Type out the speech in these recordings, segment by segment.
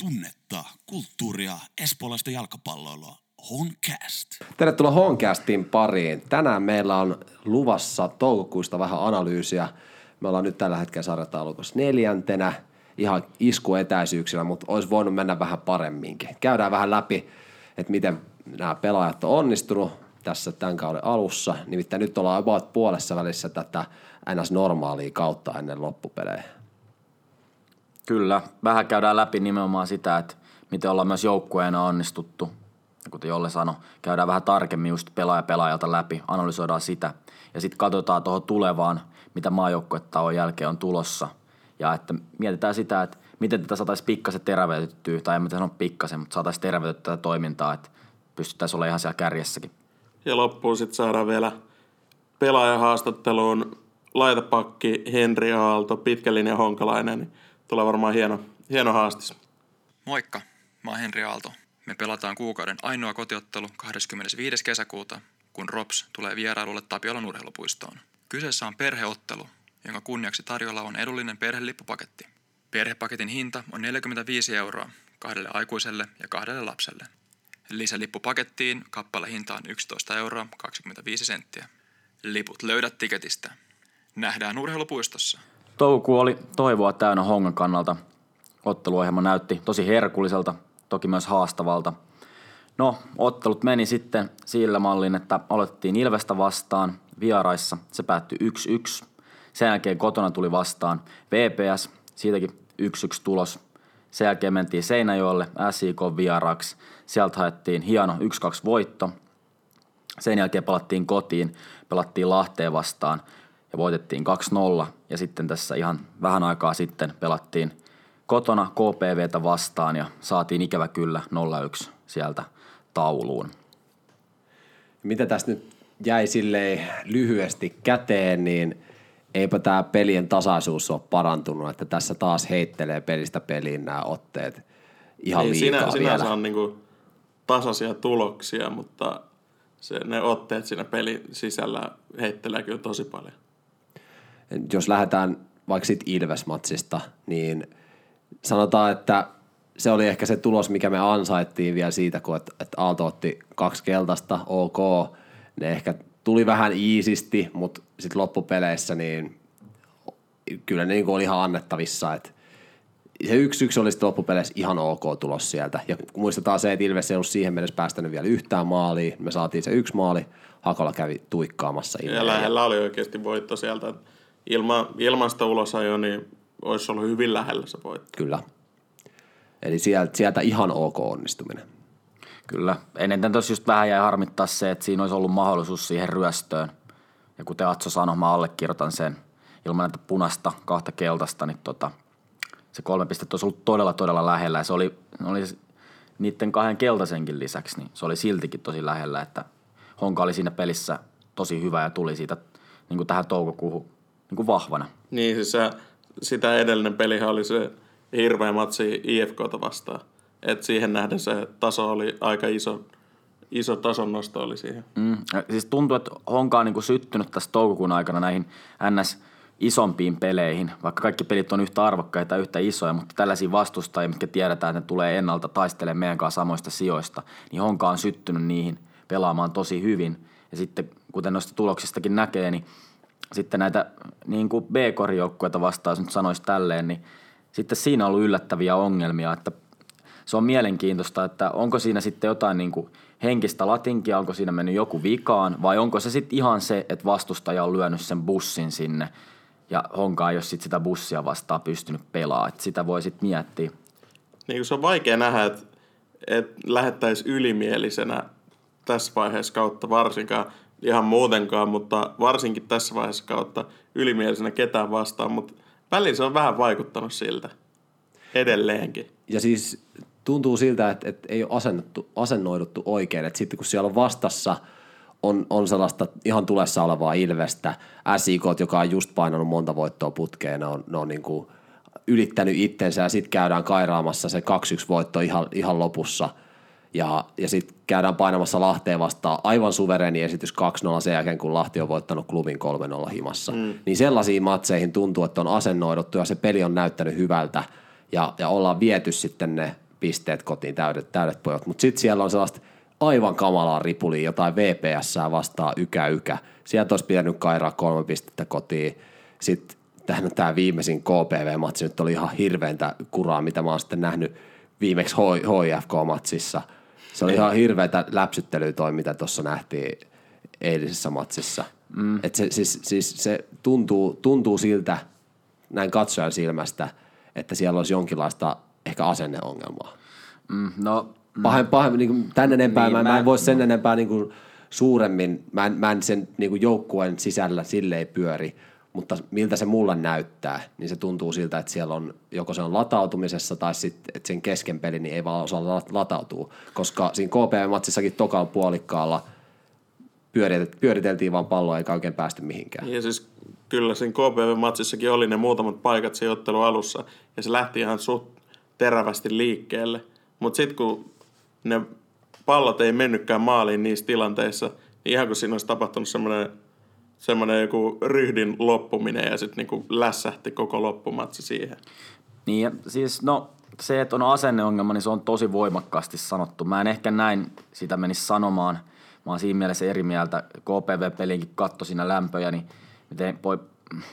tunnetta, kulttuuria, espoolaista jalkapalloilua. Honcast. Tervetuloa Honcastin pariin. Tänään meillä on luvassa toukokuista vähän analyysiä. Me ollaan nyt tällä hetkellä sarjataulukossa neljäntenä, ihan iskuetäisyyksillä, mutta olisi voinut mennä vähän paremminkin. Käydään vähän läpi, että miten nämä pelaajat on onnistunut tässä tämän kauden alussa. Nimittäin nyt ollaan about puolessa välissä tätä NS-normaalia kautta ennen loppupelejä. Kyllä, vähän käydään läpi nimenomaan sitä, että miten ollaan myös joukkueena onnistuttu. Kuten Jolle sanoi, käydään vähän tarkemmin just pelaaja pelaajalta läpi, analysoidaan sitä. Ja sitten katsotaan tuohon tulevaan, mitä maajoukkuetta jälkeen on tulossa. Ja että mietitään sitä, että miten tätä saataisiin pikkasen terveytettyä, tai en mä sano pikkasen, mutta saataisiin terveytettyä tätä toimintaa, että pystyttäisiin olla ihan siellä kärjessäkin. Ja loppuun sitten saadaan vielä pelaajahaastatteluun laitapakki Henri Aalto, pitkälin ja Honkalainen. Tulee varmaan hieno, hieno haastis. Moikka, mä oon Henri Aalto. Me pelataan kuukauden ainoa kotiottelu 25. kesäkuuta, kun ROPS tulee vierailulle Tapiolan urheilupuistoon. Kyseessä on perheottelu, jonka kunniaksi tarjolla on edullinen perhelippupaketti. Perhepaketin hinta on 45 euroa kahdelle aikuiselle ja kahdelle lapselle. Lisälippupakettiin kappale hinta on 11 euroa 25 senttiä. Liput löydät tiketistä. Nähdään urheilupuistossa. Toukokuu oli toivoa täynnä Hongan kannalta. Otteluohjelma näytti tosi herkulliselta, toki myös haastavalta. No, ottelut meni sitten sillä mallin, että aloitettiin Ilvestä vastaan vieraissa. Se päättyi 1-1. Sen jälkeen kotona tuli vastaan VPS, siitäkin 1-1 tulos. Sen jälkeen mentiin Seinäjoelle SIK vieraaksi. Sieltä haettiin hieno 1-2 voitto. Sen jälkeen palattiin kotiin, pelattiin Lahteen vastaan ja voitettiin 2-0. Ja sitten tässä ihan vähän aikaa sitten pelattiin kotona KPVtä vastaan ja saatiin ikävä kyllä 0-1 sieltä tauluun. Mitä tässä nyt jäi silleen lyhyesti käteen, niin eipä tämä pelien tasaisuus ole parantunut, että tässä taas heittelee pelistä peliin nämä otteet ihan Niin, liikaa sinä, vielä. sinänsä on niinku tasaisia tuloksia, mutta se, ne otteet siinä pelin sisällä heittelee kyllä tosi paljon. Jos lähdetään vaikka sit Ilves-matsista, niin sanotaan, että se oli ehkä se tulos, mikä me ansaittiin vielä siitä, kun et, et Aalto otti kaksi keltaista, ok, ne ehkä tuli vähän iisisti, mutta sitten loppupeleissä niin kyllä ne niinku oli ihan annettavissa, että se yksi yksi oli sitten loppupeleissä ihan ok tulos sieltä. Ja muistetaan se, että Ilves ei ollut siihen mennessä päästänyt vielä yhtään maalia, me saatiin se yksi maali, Hakola kävi tuikkaamassa Ja Ilveä. lähellä oli oikeasti voitto sieltä. Ilma, ilman sitä ulosajoa, niin olisi ollut hyvin lähellä se voitto. Kyllä. Eli sieltä, sieltä ihan ok onnistuminen. Kyllä. Ennen tuossa just vähän jäi harmittaa se, että siinä olisi ollut mahdollisuus siihen ryöstöön. Ja kuten Atso sanoi, mä allekirjoitan sen ilman näitä punasta kahta keltaista, niin tota, se kolme pistettä olisi ollut todella, todella lähellä. Ja se oli, oli niiden kahden keltaisenkin lisäksi, niin se oli siltikin tosi lähellä, että Honka oli siinä pelissä tosi hyvä ja tuli siitä niin kuin tähän toukokuuhun niin kuin vahvana. Niin, siis se, sitä edellinen pelihän oli se hirveä matsi IFKta vastaan. Et siihen nähden se taso oli aika iso, iso tason nosto oli siihen. Mm. Siis tuntuu, että Honka on niin syttynyt tässä toukokuun aikana näihin NS isompiin peleihin, vaikka kaikki pelit on yhtä arvokkaita ja yhtä isoja, mutta tällaisia vastustajia, mitkä tiedetään, että ne tulee ennalta taistelemaan meidän kanssa samoista sijoista, niin Honka on syttynyt niihin pelaamaan tosi hyvin. Ja sitten, kuten noista tuloksistakin näkee, niin sitten näitä niin kuin B-korijoukkueita vastaan, jos nyt sanoisi tälleen, niin sitten siinä on ollut yllättäviä ongelmia, että se on mielenkiintoista, että onko siinä sitten jotain niin kuin henkistä latinkia, onko siinä mennyt joku vikaan, vai onko se sitten ihan se, että vastustaja on lyönyt sen bussin sinne ja Honka ei ole sitten sitä bussia vastaan pystynyt pelaamaan. Että sitä voi sitten miettiä. Niin se on vaikea nähdä, että, että lähettäisiin ylimielisenä tässä vaiheessa kautta varsinkaan, ihan muutenkaan, mutta varsinkin tässä vaiheessa kautta ylimielisenä ketään vastaan, mutta välillä se on vähän vaikuttanut siltä edelleenkin. Ja siis tuntuu siltä, että, että ei ole asennettu, asennoiduttu oikein. Että sitten kun siellä on vastassa on, on sellaista ihan tulessa olevaa Ilvestä, SIK, joka on just painanut monta voittoa putkeen, ne on, ne on niin kuin ylittänyt itsensä ja sitten käydään kairaamassa se 2-1 voitto ihan, ihan lopussa. Ja, ja sitten käydään painamassa Lahteen vastaan aivan suvereeni esitys 2-0 sen jälkeen, kun Lahti on voittanut klubin 3-0 himassa. Mm. Niin sellaisiin matseihin tuntuu, että on asennoiduttu ja se peli on näyttänyt hyvältä ja, ja ollaan viety sitten ne pisteet kotiin, täydet, täydet pojat. Mutta sitten siellä on sellaista aivan kamalaa ripulia, jotain VPS vastaa ykä ykä. Sieltä olisi pitänyt kairaa kolme pistettä kotiin. Sitten tähän tämä viimeisin KPV-matsi nyt oli ihan hirveintä kuraa, mitä mä oon sitten nähnyt viimeksi HIFK-matsissa. Se oli ihan hirveätä läpsyttelyä toi, mitä tuossa nähtiin eilisessä matsissa. Mm. Et se, siis, siis se tuntuu, tuntuu siltä näin katsojan silmästä, että siellä olisi jonkinlaista ehkä asenneongelmaa. Mm, no, mm. Pahem, pahem, niin kuin tän enempää, Niin, mä, mä- mä en voi sen enempää niin kuin suuremmin, mä en, mä en sen niin kuin joukkueen sisällä silleen pyöri, mutta miltä se mulle näyttää, niin se tuntuu siltä, että siellä on, joko se on latautumisessa tai sitten, että sen kesken peli niin ei vaan osaa la- latautua, koska siinä KPV-matsissakin tokalla puolikkaalla pyörit- pyöriteltiin vaan palloa eikä oikein päästy mihinkään. Ja siis kyllä siinä KPV-matsissakin oli ne muutamat paikat siinä ottelun alussa, ja se lähti ihan suht terävästi liikkeelle. Mutta sitten kun ne pallot ei mennytkään maaliin niissä tilanteissa, niin ihan kun siinä olisi tapahtunut semmoinen semmoinen joku ryhdin loppuminen ja sitten niinku lässähti koko loppumatsi siihen. Niin, ja siis no se, että on asenneongelma, niin se on tosi voimakkaasti sanottu. Mä en ehkä näin sitä menisi sanomaan. Mä oon siinä mielessä eri mieltä. KPV-peliinkin katto siinä lämpöjä, niin miten voi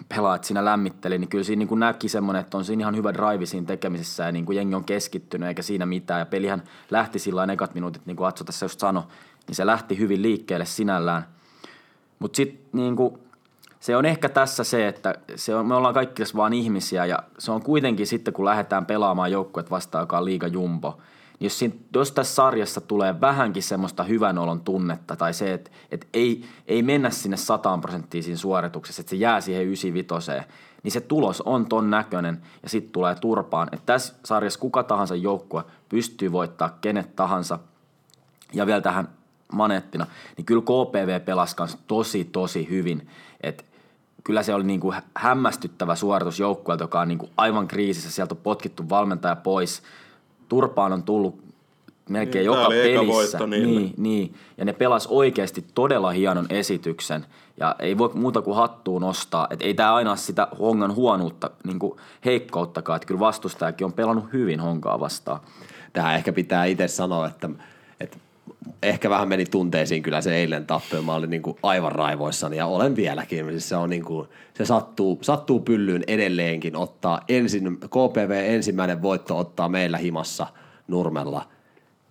pelaajat siinä lämmitteli, niin kyllä siinä niin kuin näki semmoinen, että on siinä ihan hyvä drive siinä tekemisessä ja niin kuin jengi on keskittynyt eikä siinä mitään. Ja pelihän lähti sillä ekat minuutit, niin kuin Atso tässä just sanoi, niin se lähti hyvin liikkeelle sinällään. Mutta sitten niinku, se on ehkä tässä se, että se on, me ollaan kaikki tässä vaan ihmisiä ja se on kuitenkin sitten, kun lähdetään pelaamaan joukkuet vastaan, joka on liiga jumbo, niin jos, siinä, jos tässä sarjassa tulee vähänkin semmoista hyvän olon tunnetta tai se, että, että ei, ei mennä sinne 100 prosenttiin siinä suorituksessa, että se jää siihen 95, niin se tulos on ton näköinen ja sitten tulee turpaan. Että tässä sarjassa kuka tahansa joukkue pystyy voittaa kenet tahansa ja vielä tähän maneettina, niin kyllä KPV pelasi kanssa tosi, tosi hyvin. Et kyllä se oli niinku hämmästyttävä suoritus joukkueelta, joka on niinku aivan kriisissä. Sieltä on potkittu valmentaja pois. Turpaan on tullut melkein Niin, joka pelissä. Niin, niin, ja ne pelas oikeasti todella hienon esityksen. Ja ei voi muuta kuin hattuun nostaa. Et ei tämä aina sitä hongan huonuutta, niin heikkouttakaan. Että kyllä vastustajakin on pelannut hyvin honkaa vastaan. Tähän ehkä pitää itse sanoa, että ehkä vähän meni tunteisiin kyllä se eilen tappio. Mä olin niin kuin aivan raivoissani ja olen vieläkin. Siis se, on niin kuin, se sattuu, sattuu pyllyyn edelleenkin ottaa ensin, KPV ensimmäinen voitto ottaa meillä himassa Nurmella.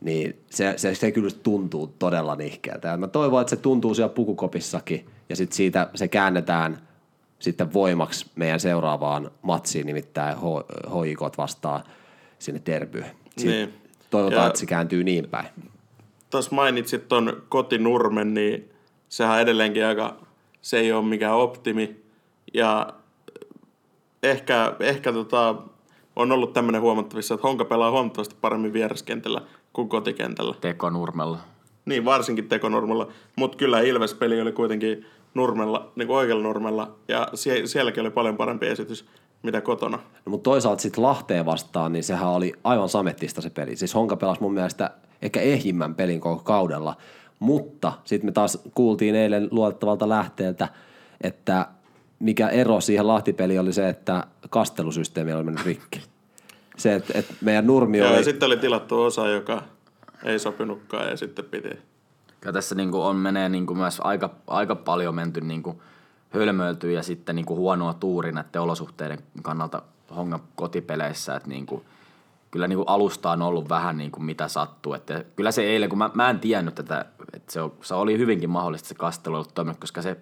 Niin se, se, se kyllä tuntuu todella nihkeältä. Ja mä toivon, että se tuntuu siellä pukukopissakin ja sitten siitä se käännetään sitten voimaksi meidän seuraavaan matsiin, nimittäin HIK vastaan sinne derbyyn. Niin. Toivotaan, Ja- että se kääntyy niin päin. Tuossa mainitsit ton kotinurmen, niin sehän edelleenkin aika, se ei ole mikään optimi. Ja ehkä, ehkä tota, on ollut tämmöinen huomattavissa, että Honka pelaa huomattavasti paremmin vieraskentällä kuin kotikentällä. Teko Nurmella. Niin, varsinkin tekonurmella. Mutta kyllä Ilves-peli oli kuitenkin nurmella, niin kuin oikealla nurmella. Ja sie- sielläkin oli paljon parempi esitys, mitä kotona. No, mutta toisaalta sitten Lahteen vastaan, niin sehän oli aivan samettista se peli. Siis Honka pelasi mun mielestä ehkä ehjimmän pelin koko kaudella, mutta sitten me taas kuultiin eilen luotettavalta lähteeltä, että mikä ero siihen Lahtipeliin oli se, että kastelusysteemi oli mennyt rikki. Se, että, että meidän nurmi oli... ja sitten oli tilattu osa, joka ei sopinutkaan ja sitten piti. Kyllä tässä niinku on menee niinku myös aika, aika paljon menty niinku hölmöiltyä ja sitten niinku huonoa tuuri näiden olosuhteiden kannalta Hongan kotipeleissä. Että niinku, kyllä niinku alusta on ollut vähän niinku mitä sattuu. Että kyllä se eilen, kun mä, mä en tiennyt tätä, että se, on, se oli hyvinkin mahdollista se kastelu ollut toiminut, koska se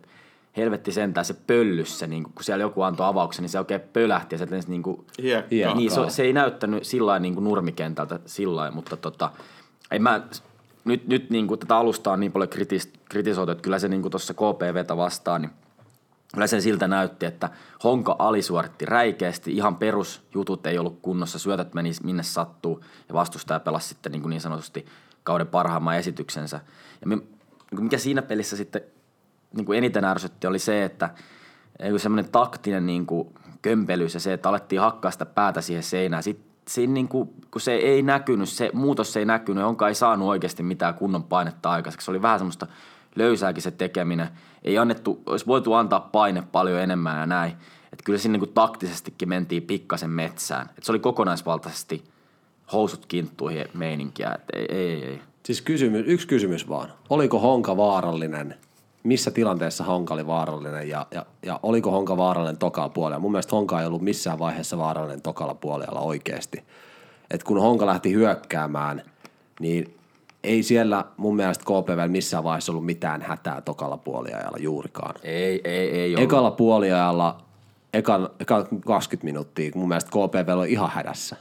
helvetti sentään se pöllys se, niinku, kun siellä joku antoi avauksen, niin se oikein pölähti ja se niinku, Hiekkaa. Hiekkaa. niin, se, se ei näyttänyt sillä lailla niin kuin nurmikentältä sillä lailla, mutta tota, ei mä, nyt, nyt niin kuin tätä alustaa on niin paljon kritis, kritisoitu, että kyllä se niin kuin tuossa KPVtä vastaan, niin kyllä se siltä näytti, että Honka alisuoritti räikeästi, ihan perusjutut ei ollut kunnossa, syötöt meni minne sattuu ja vastustaja pelasi sitten niin, kuin niin sanotusti kauden parhaimman esityksensä. Ja mi- mikä siinä pelissä sitten niin kuin eniten ärsytti oli se, että semmoinen taktinen niin kuin kömpelys ja se, että alettiin hakkaa sitä päätä siihen seinään. Sitten siinä niin kuin, kun se ei näkynyt, se muutos ei näkynyt, onkaan ei saanut oikeasti mitään kunnon painetta aikaiseksi. Se oli vähän semmoista löysääkin se tekeminen. Ei annettu, olisi voitu antaa paine paljon enemmän ja näin. Että kyllä siinä niin taktisestikin mentiin pikkasen metsään. Että se oli kokonaisvaltaisesti housut kinttuihin meininkiä. Et ei, ei, ei. Siis kysymys, yksi kysymys vaan. Oliko Honka vaarallinen? Missä tilanteessa Honka oli vaarallinen ja, ja, ja oliko Honka vaarallinen tokalla puolella? Mun mielestä Honka ei ollut missään vaiheessa vaarallinen tokalla puolella oikeasti. Et kun Honka lähti hyökkäämään, niin ei siellä mun mielestä KPV missään vaiheessa ollut mitään hätää tokalla puoliajalla juurikaan. Ei, ei, ei ollut. Ekalla puoliajalla, ekan, ekan 20 minuuttia, mun mielestä KPV oli ihan hädässä.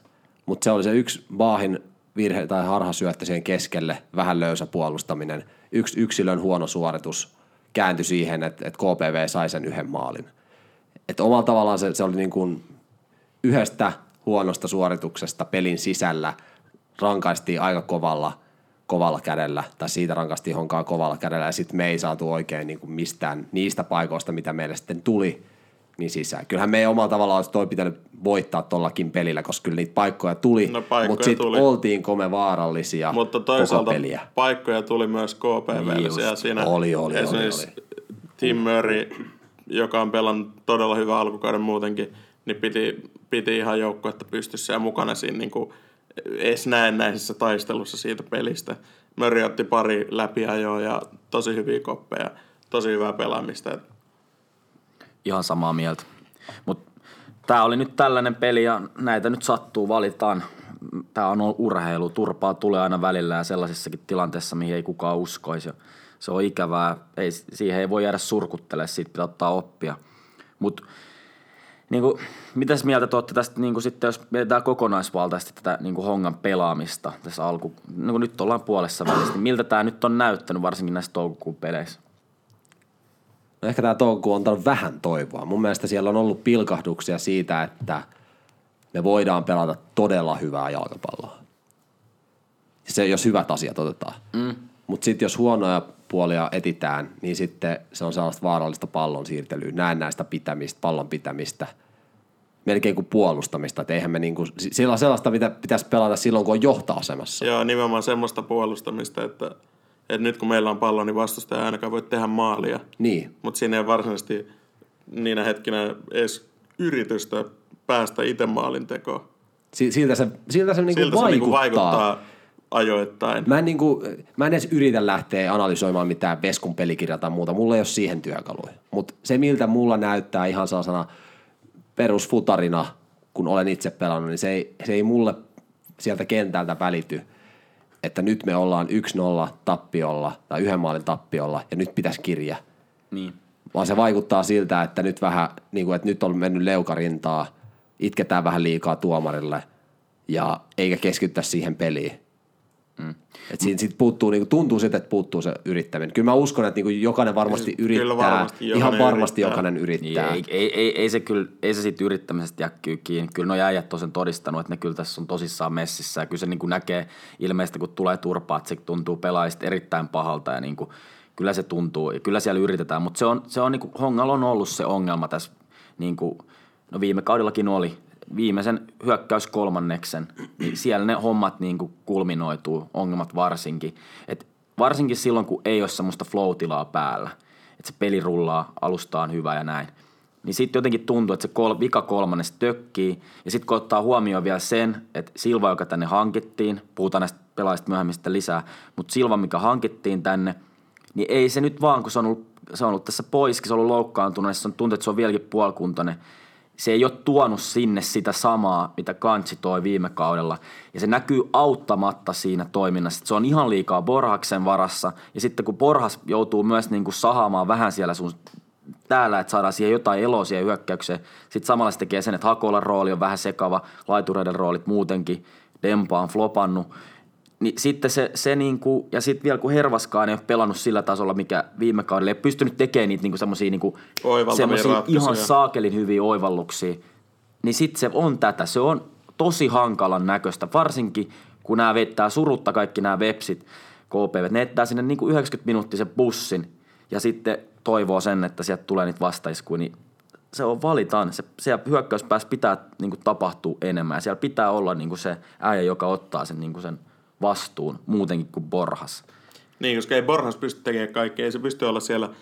Mutta se oli se yksi Baahin virhe tai harhasyöttö siihen keskelle, vähän löysä puolustaminen. Yksi yksilön huono suoritus kääntyi siihen, että, että KPV sai sen yhden maalin. Et omalla tavallaan se, se oli niin kuin yhdestä huonosta suorituksesta pelin sisällä rankaistiin aika kovalla, kovalla kädellä, tai siitä rankaistiin honkaa kovalla kädellä, ja sitten me ei saatu oikein niin kuin mistään niistä paikoista, mitä meille sitten tuli, niin sisään. Kyllähän me ei omalla tavallaan olisi toi pitänyt voittaa tollakin pelillä, koska kyllä niitä paikkoja tuli, No, paikkoja mutta sitten tuli. oltiinko me vaarallisia Mutta toisaalta peliä. paikkoja tuli myös. Siellä siinä Oli, oli, oli, esimerkiksi oli. Tim Murray, joka on pelannut todella hyvä alkukauden muutenkin, niin piti, piti ihan joukkuetta pystyssä ja mukana siinä niin kuin edes näennäisessä taistelussa siitä pelistä. Murray otti pari läpiajoa ja tosi hyviä koppeja, tosi hyvää pelaamista. Ihan samaa mieltä. Mutta tämä oli nyt tällainen peli ja näitä nyt sattuu, valitaan. Tämä on urheilu. Turpaa tulee aina välillä ja sellaisissakin tilanteissa, mihin ei kukaan uskoisi. Se on ikävää. Ei, siihen ei voi jäädä surkuttelemaan, siitä pitää ottaa oppia. Mutta niin kuin, mitäs mieltä te olette tästä, niin kuin sitten, jos mietitään kokonaisvaltaisesti tätä niin kuin hongan pelaamista tässä alku, niin kuin nyt ollaan puolessa välissä, niin miltä tämä nyt on näyttänyt varsinkin näissä toukokuun peleissä? No ehkä tämä toukokuun on antanut vähän toivoa. Mun mielestä siellä on ollut pilkahduksia siitä, että me voidaan pelata todella hyvää jalkapalloa. Se, jos hyvät asiat otetaan. Mm. Mutta sitten jos huonoja puolia etitään, niin sitten se on sellaista vaarallista pallon siirtelyä, näen näistä pitämistä, pallon pitämistä, melkein kuin puolustamista. Että eihän me niinku, sillä on sellaista, mitä pitäisi pelata silloin, kun on johtoasemassa. Joo, nimenomaan semmoista puolustamista, että, että nyt kun meillä on pallo, niin vastustaja ei ainakaan voi tehdä maalia. Niin, Mutta siinä ei varsinaisesti niinä hetkinä edes yritystä päästä itse maalin tekoon. Si- siltä se, siltä se, niinku Siltä vaikuttaa. se niinku vaikuttaa ajoittain. Mä en, niinku, mä en edes yritä lähteä analysoimaan mitään Veskun pelikirjaa tai muuta. Mulla ei ole siihen työkaluja. Mutta se, miltä mulla näyttää ihan sellaisena perusfutarina, kun olen itse pelannut, niin se ei, se ei mulle sieltä kentältä välity, että nyt me ollaan 1-0 tappiolla tai yhden maalin tappiolla ja nyt pitäisi kirja. Niin. Vaan se vaikuttaa siltä, että nyt vähän, niin kuin, että nyt on mennyt leukarintaa, itketään vähän liikaa tuomarille ja eikä keskitytä siihen peliin. Mm. Et siinä sit puuttuu, niinku, tuntuu siltä, että puuttuu se yrittäminen. Kyllä mä uskon, että niinku jokainen varmasti Kyllä yrittää. varmasti ihan jokainen varmasti yrittää. jokainen Niin, yrittää. ei, ei, ei, ei, se kyllä, ei se siitä yrittämisestä jää kyllä kiinni. Kyllä no äijät on sen todistanut, että ne kyllä tässä on tosissaan messissä. Ja kyllä se niin kuin näkee ilmeisesti, kun tulee turpaa, että se tuntuu pelaajista erittäin pahalta ja niin kuin, kyllä se tuntuu. Ja kyllä siellä yritetään, mutta se on, se on niin kuin, Hongalla on ollut se ongelma tässä, niin kuin, no viime kaudellakin oli, viimeisen hyökkäys kolmanneksen, niin siellä ne hommat niin kuin kulminoituu, ongelmat varsinkin. Et varsinkin silloin, kun ei ole semmoista flow-tilaa päällä, että se peli rullaa, alusta on hyvä ja näin. Niin sitten jotenkin tuntuu, että se kol, vika kolmannes tökkii. Ja sitten kun ottaa huomioon vielä sen, että Silva, joka tänne hankittiin, puhutaan näistä pelaajista myöhemmin lisää, mutta Silva, mikä hankittiin tänne, niin ei se nyt vaan, kun se on ollut, se on ollut tässä poiskin, se on ollut loukkaantunut, ja se on tuntuu, että se on vieläkin puolikuntainen. Se ei ole tuonut sinne sitä samaa, mitä Kantsi toi viime kaudella. Ja se näkyy auttamatta siinä toiminnassa. Se on ihan liikaa Borhaksen varassa. Ja sitten kun Borhas joutuu myös niin kuin sahaamaan vähän siellä sun täällä, että saadaan siihen jotain eloa siihen hyökkäykseen. Sitten samalla se tekee sen, että Hakolan rooli on vähän sekava, laitureiden roolit muutenkin, Dempa on flopannut. Niin sitten se, se niinku, ja sitten vielä kun Hervaskaan ei ole pelannut sillä tasolla, mikä viime kaudella ei pystynyt tekemään niitä niinku semmoisia niinku, ihan saakelin hyviä oivalluksia, niin sitten se on tätä. Se on tosi hankalan näköistä, varsinkin kun nämä vettää surutta kaikki nämä websit, KPV. Ne ettää sinne niinku 90 minuuttisen bussin ja sitten toivoo sen, että sieltä tulee niitä vastaiskuja, niin se on valitaan. Se, siellä hyökkäyspäässä pitää niin kuin, tapahtua enemmän. Ja siellä pitää olla niin kuin, se äijä, joka ottaa sen, niin kuin, sen vastuun muutenkin kuin Borhas. Niin, koska ei Borhas pysty tekemään kaikkea. Ei se pysty olla siellä äh,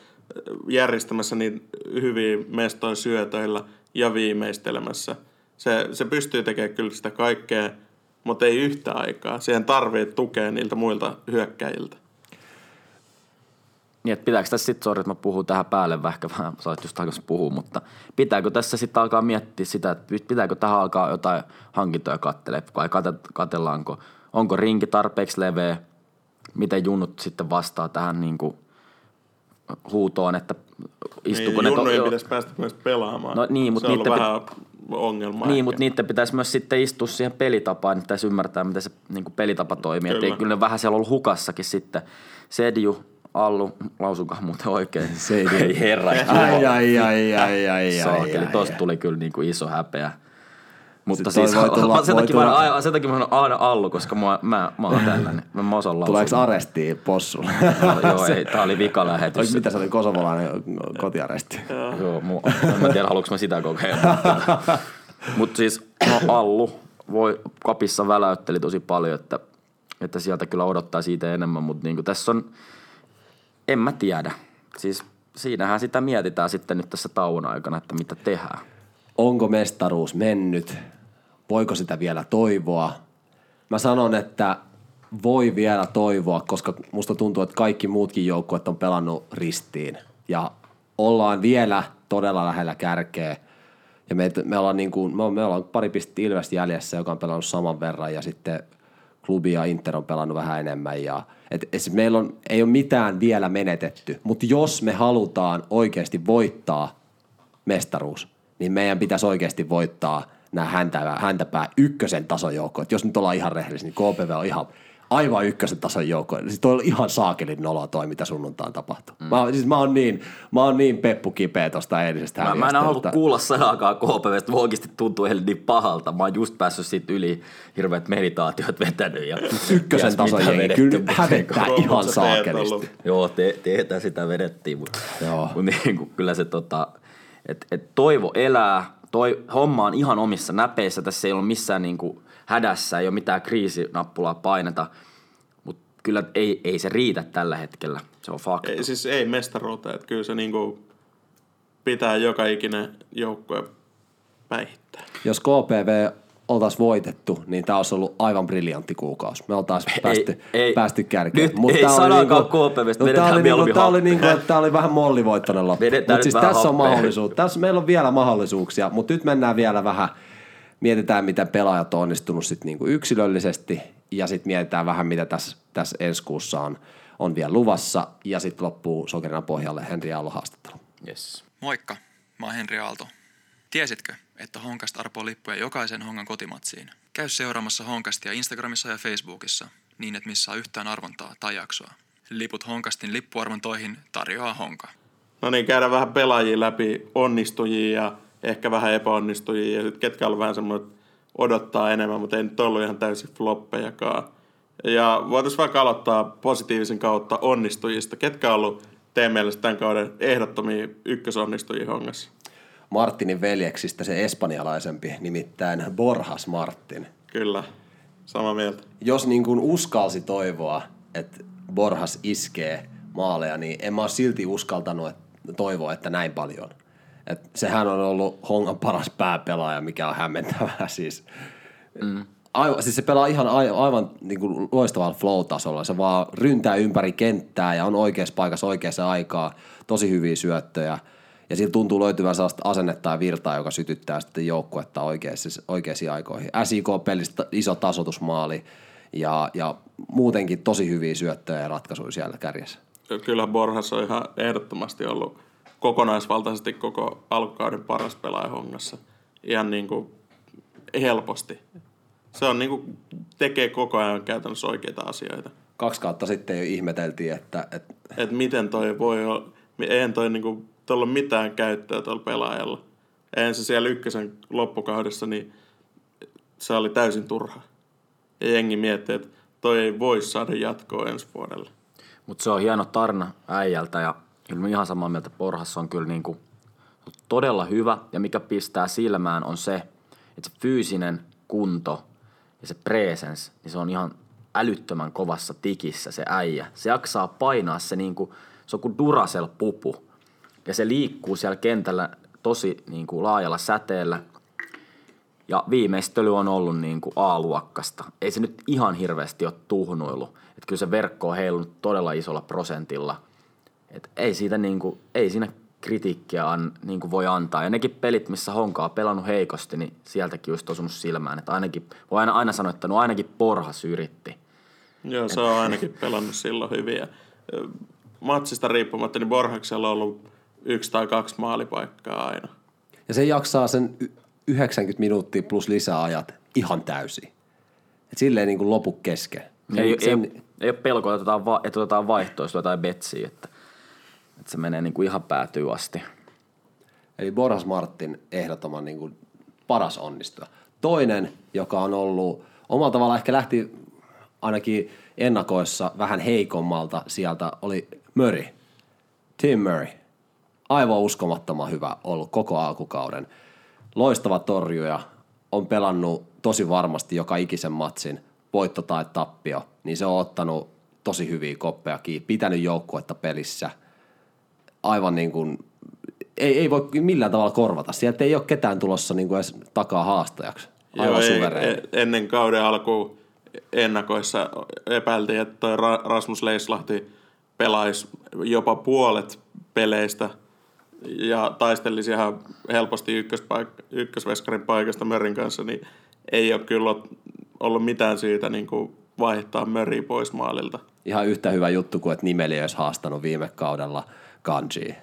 järjestämässä niitä hyviä mestoja syötöillä ja viimeistelemässä. Se, se pystyy tekemään kyllä sitä kaikkea, mutta ei yhtä aikaa. Siihen tarvii tukea niiltä muilta hyökkäjiltä. Niin, että pitääkö tässä sitten, sori, että mä puhun tähän päälle vähän, vähän sä olet just takaisin puhua, mutta pitääkö tässä sitten alkaa miettiä sitä, että pitääkö tähän alkaa jotain hankintoja kattelemaan, vai kate- katellaanko, onko rinki tarpeeksi leveä, miten junnut sitten vastaa tähän niin kuin huutoon, että istuuko Niin, ne... junnujen joo. pitäisi päästä myös pelaamaan. No niin, mutta se niitten vähän ongelma. Niin, ehkä. mutta niiden pitäisi myös sitten istua siihen pelitapaan, niin pitäisi ymmärtää, miten se niin kuin pelitapa toimii. Kyllä. Kyllä. Ei, kyllä ne vähän siellä ollut hukassakin sitten. Sedju, Allu, lausukaa muuten oikein. Sedju. Ei herra. Ai, ai, ai, ai, ai, Saakeli, ai, tosta ai. tuli kyllä niin kuin iso häpeä. Mutta Sitten siis voi tulla- sen, voi takia mä, tulla- aina- sen takia mä sanon aina Allu, koska mä, mä, mä oon tällainen. Mä, mä osaan lausua. Tuleeko arestiin possulle? Joo, ei, tää oli vikalähetys. Oliko mitä se oli kosovolainen kotiaresti? Joo, mu, en mä tiedä, haluanko mä sitä kokeilla. Mutta siis no, Allu voi, kapissa väläytteli tosi paljon, että, että sieltä kyllä odottaa siitä enemmän, mutta niin tässä on, en mä tiedä. Siis siinähän sitä mietitään sitten nyt tässä tauon aikana, että mitä tehdään. Onko mestaruus mennyt? Voiko sitä vielä toivoa? Mä sanon, että voi vielä toivoa, koska musta tuntuu, että kaikki muutkin joukkueet on pelannut ristiin. Ja ollaan vielä todella lähellä kärkeä. Ja me, me, ollaan, niin kuin, me, ollaan pari pistettä Ilves jäljessä, joka on pelannut saman verran. Ja sitten klubi ja Inter on pelannut vähän enemmän. Ja, et, et siis meillä on, ei ole mitään vielä menetetty. Mutta jos me halutaan oikeasti voittaa mestaruus, niin meidän pitäisi oikeasti voittaa nämä häntä, häntäpää ykkösen tason joukkoja. Jos nyt ollaan ihan rehellisiä, niin KPV on ihan aivan ykkösen tason joukkoja. Siis toi on ihan saakelin noloa toi, mitä sunnuntaan tapahtuu. Mm. Mä, oon- siis mä oon niin, mä oon niin peppu kipeä tosta eilisestä Mä, mä en halua että- kuulla sanaakaan KPVstä, oikeasti tuntuu heille niin pahalta. Mä oon just päässyt siitä yli hirveät meditaatiot vetänyt. Ja Ykkösen tason jengi kyllä hävettää ihan saakelisti. Joo, te, teetä sitä vedettiin, mutta, Joo. mutta niin kuin, kyllä se tota, et, et toivo elää, toi homma on ihan omissa näpeissä, tässä ei ole missään niin kuin hädässä, ei ole mitään kriisinappulaa paineta, mutta kyllä ei, ei se riitä tällä hetkellä, se on fakta. Ei, siis ei mestaruutta, että kyllä se niinku pitää joka ikinen joukkue päihittää. Jos KPV oltaisiin voitettu, niin tämä olisi ollut aivan briljantti kuukausi. Me oltaisiin päästy, ei. päästy kärkeen. Nyt Mut ei tää oli sanaakaan niinku- KPVstä, no, vedetään tää oli, niinku, tää oli, niinku, tää oli vähän mollivoittoinen loppu. Mutta siis tässä on mahdollisuus. Tässä meillä on vielä mahdollisuuksia, mutta nyt mennään vielä vähän, mietitään miten pelaajat on onnistunut sit niinku yksilöllisesti ja sitten mietitään vähän mitä tässä, tässä ensi kuussa on, on vielä luvassa ja sitten loppuu sokerina pohjalle Henri Aallon haastattelu. Yes. Moikka, mä oon Henri Aalto. Tiesitkö, että Honkast arpoo lippuja jokaisen Hongan kotimatsiin? Käy seuraamassa Honkastia Instagramissa ja Facebookissa, niin et missaa yhtään arvontaa tai jaksoa. Liput Honkastin lippuarvontoihin tarjoaa Honka. No niin, käydään vähän pelaajia läpi, onnistujia ja ehkä vähän epäonnistujia ja sitten ketkä on vähän semmoinen, odottaa enemmän, mutta ei nyt ollut ihan täysin floppejakaan. Ja voitaisiin vaikka aloittaa positiivisen kautta onnistujista. Ketkä on ollut teidän mielestä tämän kauden ehdottomia ykkösonnistujia hongassa? Martinin veljeksistä se espanjalaisempi, nimittäin Borjas Martin. Kyllä, samaa mieltä. jos niin kuin uskalsi toivoa, että Borjas iskee maaleja, niin en mä ole silti uskaltanut toivoa, että näin paljon. Et sehän on ollut Hongan paras pääpelaaja, mikä on hämmentävää siis. Mm. Aivan, siis se pelaa ihan aivan, aivan niin kuin loistavalla flow-tasolla. Se vaan ryntää ympäri kenttää ja on oikeassa paikassa oikeassa aikaa. Tosi hyviä syöttöjä. Ja sillä tuntuu löytyvän sellaista asennetta ja virtaa, joka sytyttää sitten joukkuetta oikeisiin, oikeisiin aikoihin. SIK-pelistä iso tasotusmaali ja, ja muutenkin tosi hyviä syöttöjä ja ratkaisuja siellä kärjessä. Kyllä Borjas on ihan ehdottomasti ollut kokonaisvaltaisesti koko alkukauden paras pelaaja hongassa. Ihan niin kuin helposti. Se on niin kuin, tekee koko ajan käytännössä oikeita asioita. Kaksi kautta sitten jo ihmeteltiin, että, että Että miten toi voi olla, eihän toi niin kuin, tuolla mitään käyttöä tuolla pelaajalla. Eihän se siellä ykkösen loppukaudessa, niin se oli täysin turha. Ja jengi miettii, että toi ei voi saada jatkoa ensi vuodelle. Mutta se on hieno tarna äijältä ja kyllä ihan samaa mieltä, Porhassa on kyllä niinku todella hyvä. Ja mikä pistää silmään on se, että se fyysinen kunto ja se presence, niin se on ihan älyttömän kovassa tikissä se äijä. Se jaksaa painaa se niinku, se on kuin Duracell-pupu. Ja se liikkuu siellä kentällä tosi niinku laajalla säteellä. Ja viimeistely on ollut niin kuin A-luokkasta. Ei se nyt ihan hirveästi ole tuhnuilu. Että kyllä se verkko on heilunut todella isolla prosentilla. Et ei, siitä niin kuin, ei siinä kritiikkiä an, niin kuin voi antaa. Ja nekin pelit, missä Honka on pelannut heikosti, niin sieltäkin olisi osunut silmään. Että ainakin, voi aina, aina sanoa, että no ainakin Porhas yritti. Joo, se on ainakin pelannut silloin ö, matsista riippumatta, niin Borhaksella on ollut yksi tai kaksi maalipaikkaa aina. Ja se jaksaa sen y- 90 minuuttia plus lisäajat ihan täysin. Et silleen niin kuin lopu kesken. Ei, Sen- ei, ei ole pelkoa, että otetaan, va, että otetaan vaihtoa, jos jotain betsiä, että, että se menee niin kuin ihan päätyy asti. Eli Boras Martin ehdottoman niin kuin paras onnistuja. Toinen, joka on ollut omalla tavalla ehkä lähti ainakin ennakoissa vähän heikommalta sieltä, oli Murray. Tim Murray. Aivan uskomattoman hyvä ollut koko alkukauden. Loistava torjuja. On pelannut tosi varmasti joka ikisen matsin, voitto tai tappio, niin se on ottanut tosi hyviä koppeja kiinni, pitänyt joukkuetta pelissä – aivan niin kuin, ei, ei voi millään tavalla korvata. Sieltä ei ole ketään tulossa niin kuin edes takaa haastajaksi. Aivan Joo, ei, e- ennen kauden alkuun ennakoissa epäiltiin, että Rasmus Leislahti pelaisi jopa puolet peleistä ja taistelisi ihan helposti ykköspaik- ykkösveskarin paikasta Mörin kanssa, niin ei ole kyllä ollut mitään syytä niin kuin vaihtaa Möriä pois maalilta. Ihan yhtä hyvä juttu kuin, että nimeli olisi haastanut viime kaudella Kanji.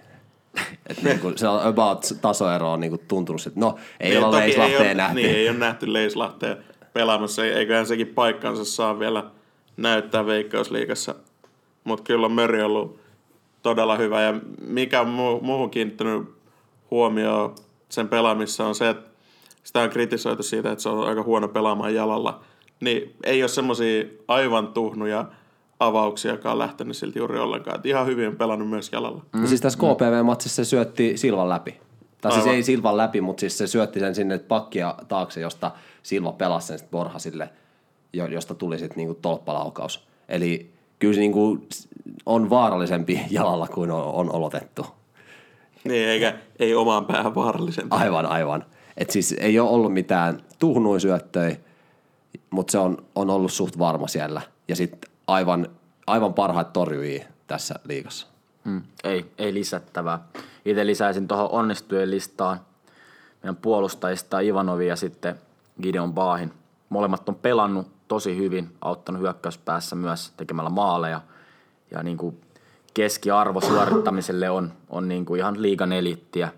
Et niin kuin, se on about tasoero on niin kuin tuntunut, että no ei Niin, olla toki ei Leislahteen ole, nähty. Niin, ei ole nähty Leislahteen pelaamassa, eiköhän sekin paikkansa saa vielä näyttää Veikkausliigassa. Mutta kyllä on Möri ollut todella hyvä ja mikä on mu- muuhun kiinnittänyt huomioon sen pelaamissa on se, että sitä on kritisoitu siitä, että se on aika huono pelaamaan jalalla. Niin ei ole semmoisia aivan tuhnuja avauksia, joka on lähtenyt siltä juuri ollenkaan. Et ihan hyvin on pelannut myös jalalla. Mm. Siis tässä KPV-matsissa se syötti Silvan läpi. Tai siis ei Silvan läpi, mutta siis se syötti sen sinne pakkia taakse, josta Silva pelasi sen sitten Borhasille, jo- josta tuli sitten niinku tolppalaukaus. Eli kyllä se niinku on vaarallisempi jalalla kuin on, on olotettu. Niin, eikä ei omaan päähän vaarallisempi. Aivan, aivan. Et siis ei ole ollut mitään tuhnuisyöttöjä, mutta se on, on ollut suht varma siellä. Ja sitten aivan, aivan parhaat torjujia tässä liigassa. Hmm. Ei, ei lisättävää. Itse lisäisin tuohon onnistujien listaan meidän puolustajista Ivanovi ja sitten Gideon Baahin. Molemmat on pelannut tosi hyvin, auttanut hyökkäyspäässä myös tekemällä maaleja. Ja niin kuin keskiarvo suorittamiselle on, on niin kuin ihan liigan eliittiä.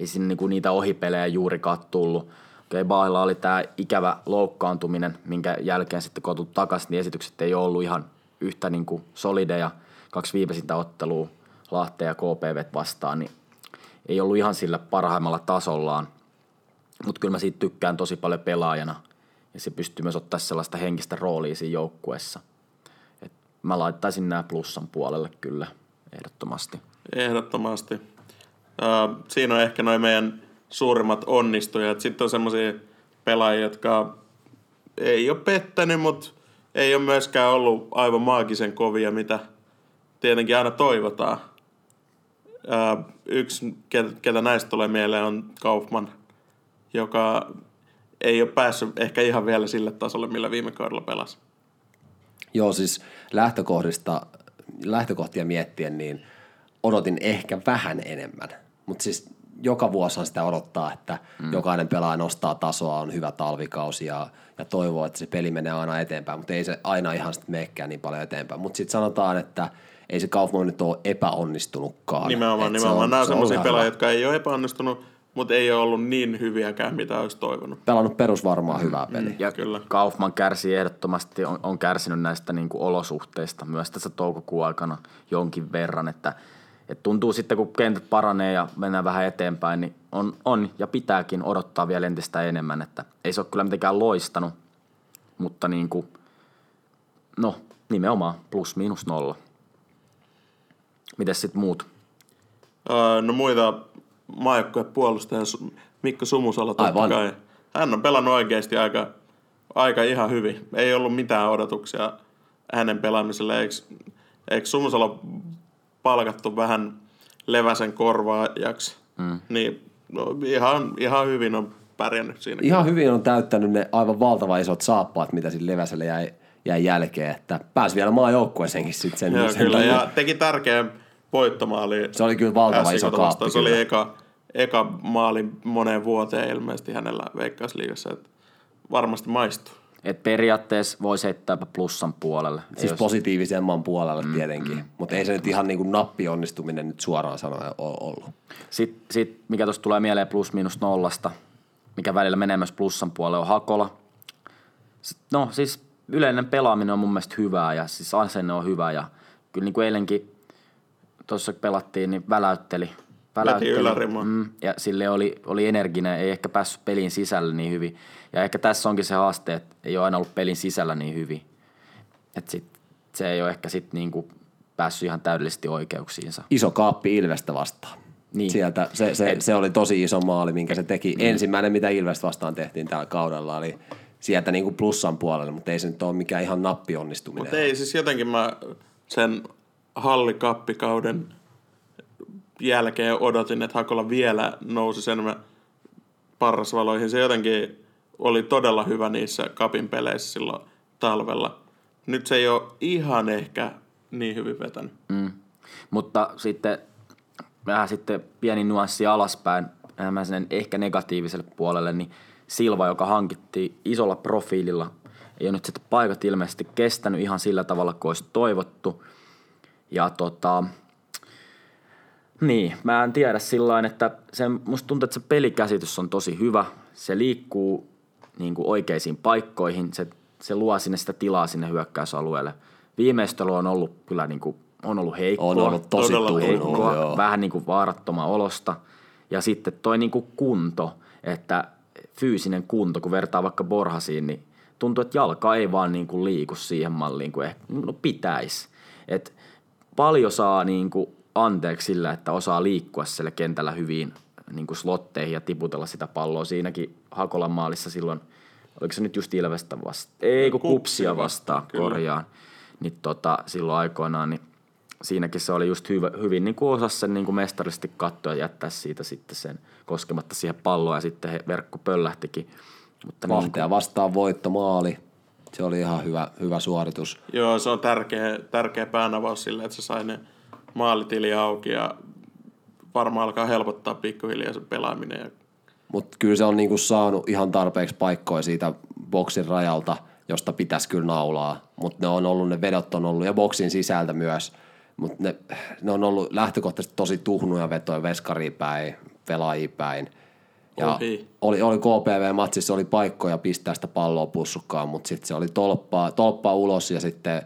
Ei sinne niin kuin niitä ohipelejä juurikaan tullut. Okei, Baahilla oli tämä ikävä loukkaantuminen, minkä jälkeen sitten kun takaisin, niin esitykset ei ole ollut ihan yhtä niin kuin solideja. Kaksi viimeisintä ottelua Lahteen ja KPV vastaan, niin ei ollut ihan sillä parhaimmalla tasollaan. Mutta kyllä mä siitä tykkään tosi paljon pelaajana. Ja se pystyy myös ottaa sellaista henkistä roolia siinä joukkueessa. Et mä laittaisin nämä plussan puolelle kyllä, ehdottomasti. Ehdottomasti. Uh, siinä on ehkä noin meidän suurimmat onnistujat. Sitten on semmoisia pelaajia, jotka ei ole pettänyt, mutta ei ole myöskään ollut aivan maagisen kovia, mitä tietenkin aina toivotaan. Yksi, ketä näistä tulee mieleen, on Kaufman, joka ei ole päässyt ehkä ihan vielä sille tasolle, millä viime kaudella pelasi. Joo, siis lähtökohdista, lähtökohtia miettien, niin odotin ehkä vähän enemmän. Mutta siis joka vuosihan sitä odottaa, että mm. jokainen pelaaja nostaa tasoa, on hyvä talvikausi ja, ja toivoo, että se peli menee aina eteenpäin, mutta ei se aina ihan sitten meekään niin paljon eteenpäin. Mutta sitten sanotaan, että ei se Kaufman nyt ole epäonnistunutkaan. Nimenomaan, Et se nimenomaan. on- Nämä on se on semmoisia ihan pelaajia, jotka ei ole epäonnistunut, mutta ei ole ollut niin hyviäkään, mitä olisi toivonut. Pelannut perusvarmaa hyvää peliä. Ja Kyllä. Kaufman kärsii ehdottomasti, on, on kärsinyt näistä niin kuin olosuhteista myös tässä toukokuun aikana jonkin verran, että, että tuntuu sitten, kun kentät paranee ja mennään vähän eteenpäin, niin on, on ja pitääkin odottaa vielä entistä enemmän, että ei se ole kyllä mitenkään loistanut, mutta niin kuin, no nimenomaan plus miinus nolla. Mites sitten muut? Öö, no muita maajoukkueen puolustaja Su- Mikko Sumusalo totta Aivan. kai. Hän on pelannut oikeasti aika, aika ihan hyvin. Ei ollut mitään odotuksia hänen pelaamiselle. Eikö, eikö Sumusalo palkattu vähän leväsen korvaajaksi? Mm. Niin no, ihan, ihan hyvin on pärjännyt siinä. Ihan hyvin on täyttänyt ne aivan valtavan isot saappaat, mitä sille leväselle jäi, jäi jälkeen, että pääsi vielä maajoukkueeseenkin sitten sen. Joo, sen kyllä, takia. ja teki tärkeän voittomaali. Se oli kyllä valtava iso kaappi Se oli eka, eka maali moneen vuoteen ilmeisesti hänellä Veikkausliigassa, että varmasti maistuu. Et periaatteessa voisi heittää plussan puolelle. Siis jos- positiivisemman puolelle mm, tietenkin, mm, mutta ei se nyt ihan niin kuin nappionnistuminen nyt suoraan sanoen ole ollut. Sitten sit, mikä tuosta tulee mieleen plus miinus nollasta, mikä välillä menee myös plussan puolelle, on Hakola. No siis yleinen pelaaminen on mun mielestä hyvää ja siis asenne on hyvä ja kyllä niin kuin eilenkin tuossa pelattiin, niin väläytteli. väläytteli mm, ja sille oli, oli energinen, ei ehkä päässyt pelin sisälle niin hyvin. Ja ehkä tässä onkin se haaste, että ei ole aina ollut pelin sisällä niin hyvin. Että sit, se ei ole ehkä sitten niinku päässyt ihan täydellisesti oikeuksiinsa. Iso kaappi Ilvestä vastaan. Niin. Sieltä, se, se, se, oli tosi iso maali, minkä se teki. Niin. Ensimmäinen, mitä Ilvestä vastaan tehtiin tällä kaudella, oli sieltä niin kuin plussan puolelle, mutta ei se nyt ole mikään ihan nappionnistuminen. Mutta ei, siis jotenkin mä sen hallikappikauden jälkeen odotin, että Hakola vielä nousi enemmän parrasvaloihin. Se jotenkin oli todella hyvä niissä kapin peleissä silloin talvella. Nyt se ei ole ihan ehkä niin hyvin vetänyt. Mm. Mutta sitten vähän sitten pieni nuanssi alaspäin, enemmän sinne ehkä negatiiviselle puolelle, niin Silva, joka hankittiin isolla profiililla, ei ole nyt sitten paikat ilmeisesti kestänyt ihan sillä tavalla kuin olisi toivottu. Ja tota, niin, mä en tiedä sillä että se, musta tuntuu, että se pelikäsitys on tosi hyvä. Se liikkuu niin kuin oikeisiin paikkoihin, se, se luo sinne sitä tilaa sinne hyökkäysalueelle. Viimeistely on ollut kyllä niin kuin, on ollut heikkoa. On ollut tosi heikkoa, vähän niin kuin vaarattoman olosta. Ja sitten toi niin kuin kunto, että fyysinen kunto, kun vertaa vaikka Borhasiin, niin tuntuu, että jalka ei vaan niin kuin liiku siihen malliin kuin ehkä, no pitäisi. Et paljon saa niin kuin anteeksi sillä, että osaa liikkua siellä kentällä hyvin niin kuin slotteihin ja tiputella sitä palloa. Siinäkin Hakolan maalissa silloin, oliko se nyt just Ilvestä vastaan? Ei, kun Kupsia Kupsia vastaan, kyllä. korjaan. Niin tota, silloin aikoinaan, niin siinäkin se oli just hyvä, hyvin niin kuin osasi sen niin kuin mestarillisesti katsoa ja jättää siitä sitten sen koskematta siihen palloon ja sitten he, verkko pöllähtikin. Mutta niin, Vahtea vastaan voittomaali. Se oli ihan hyvä, hyvä suoritus. Joo, se on tärkeä, tärkeä päänavaus sille, että se sai ne maalitili auki ja varmaan alkaa helpottaa pikkuhiljaa se pelaaminen. Ja Mutta kyllä se on niinku saanut ihan tarpeeksi paikkoja siitä boksin rajalta, josta pitäisi kyllä naulaa. Mutta ne on ollut, ne vedot on ollut, ja boksin sisältä myös. Mutta ne, ne on ollut lähtökohtaisesti tosi tuhnuja vetoja veskariin päin, pelaajia päin. Ja Ohi. oli, oli KPV-matsissa oli paikkoja pistää sitä palloa pussukkaan, mutta sitten se oli tolppaa, tolppaa ulos ja sitten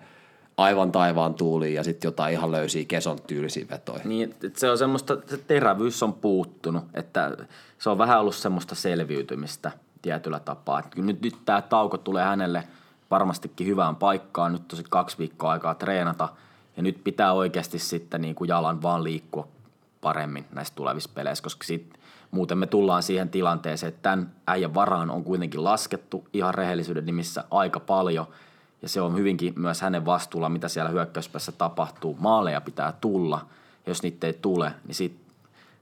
aivan taivaan tuuliin ja sitten jotain ihan löysiä keson tyylisiä vetoja. Niin, se on semmoista, se terävyys on puuttunut, että se on vähän ollut semmoista selviytymistä tietyllä tapaa. Kyllä nyt, nyt tämä tauko tulee hänelle varmastikin hyvään paikkaan, nyt tosi kaksi viikkoa aikaa treenata ja nyt pitää oikeasti sitten niin kuin jalan vaan liikkua paremmin näissä tulevissa peleissä, koska sit, muuten me tullaan siihen tilanteeseen, että tämän äijän varaan on kuitenkin laskettu ihan rehellisyyden nimissä aika paljon ja se on hyvinkin myös hänen vastuulla, mitä siellä hyökkäyspäässä tapahtuu. Maaleja pitää tulla, jos niitä ei tule, niin sit,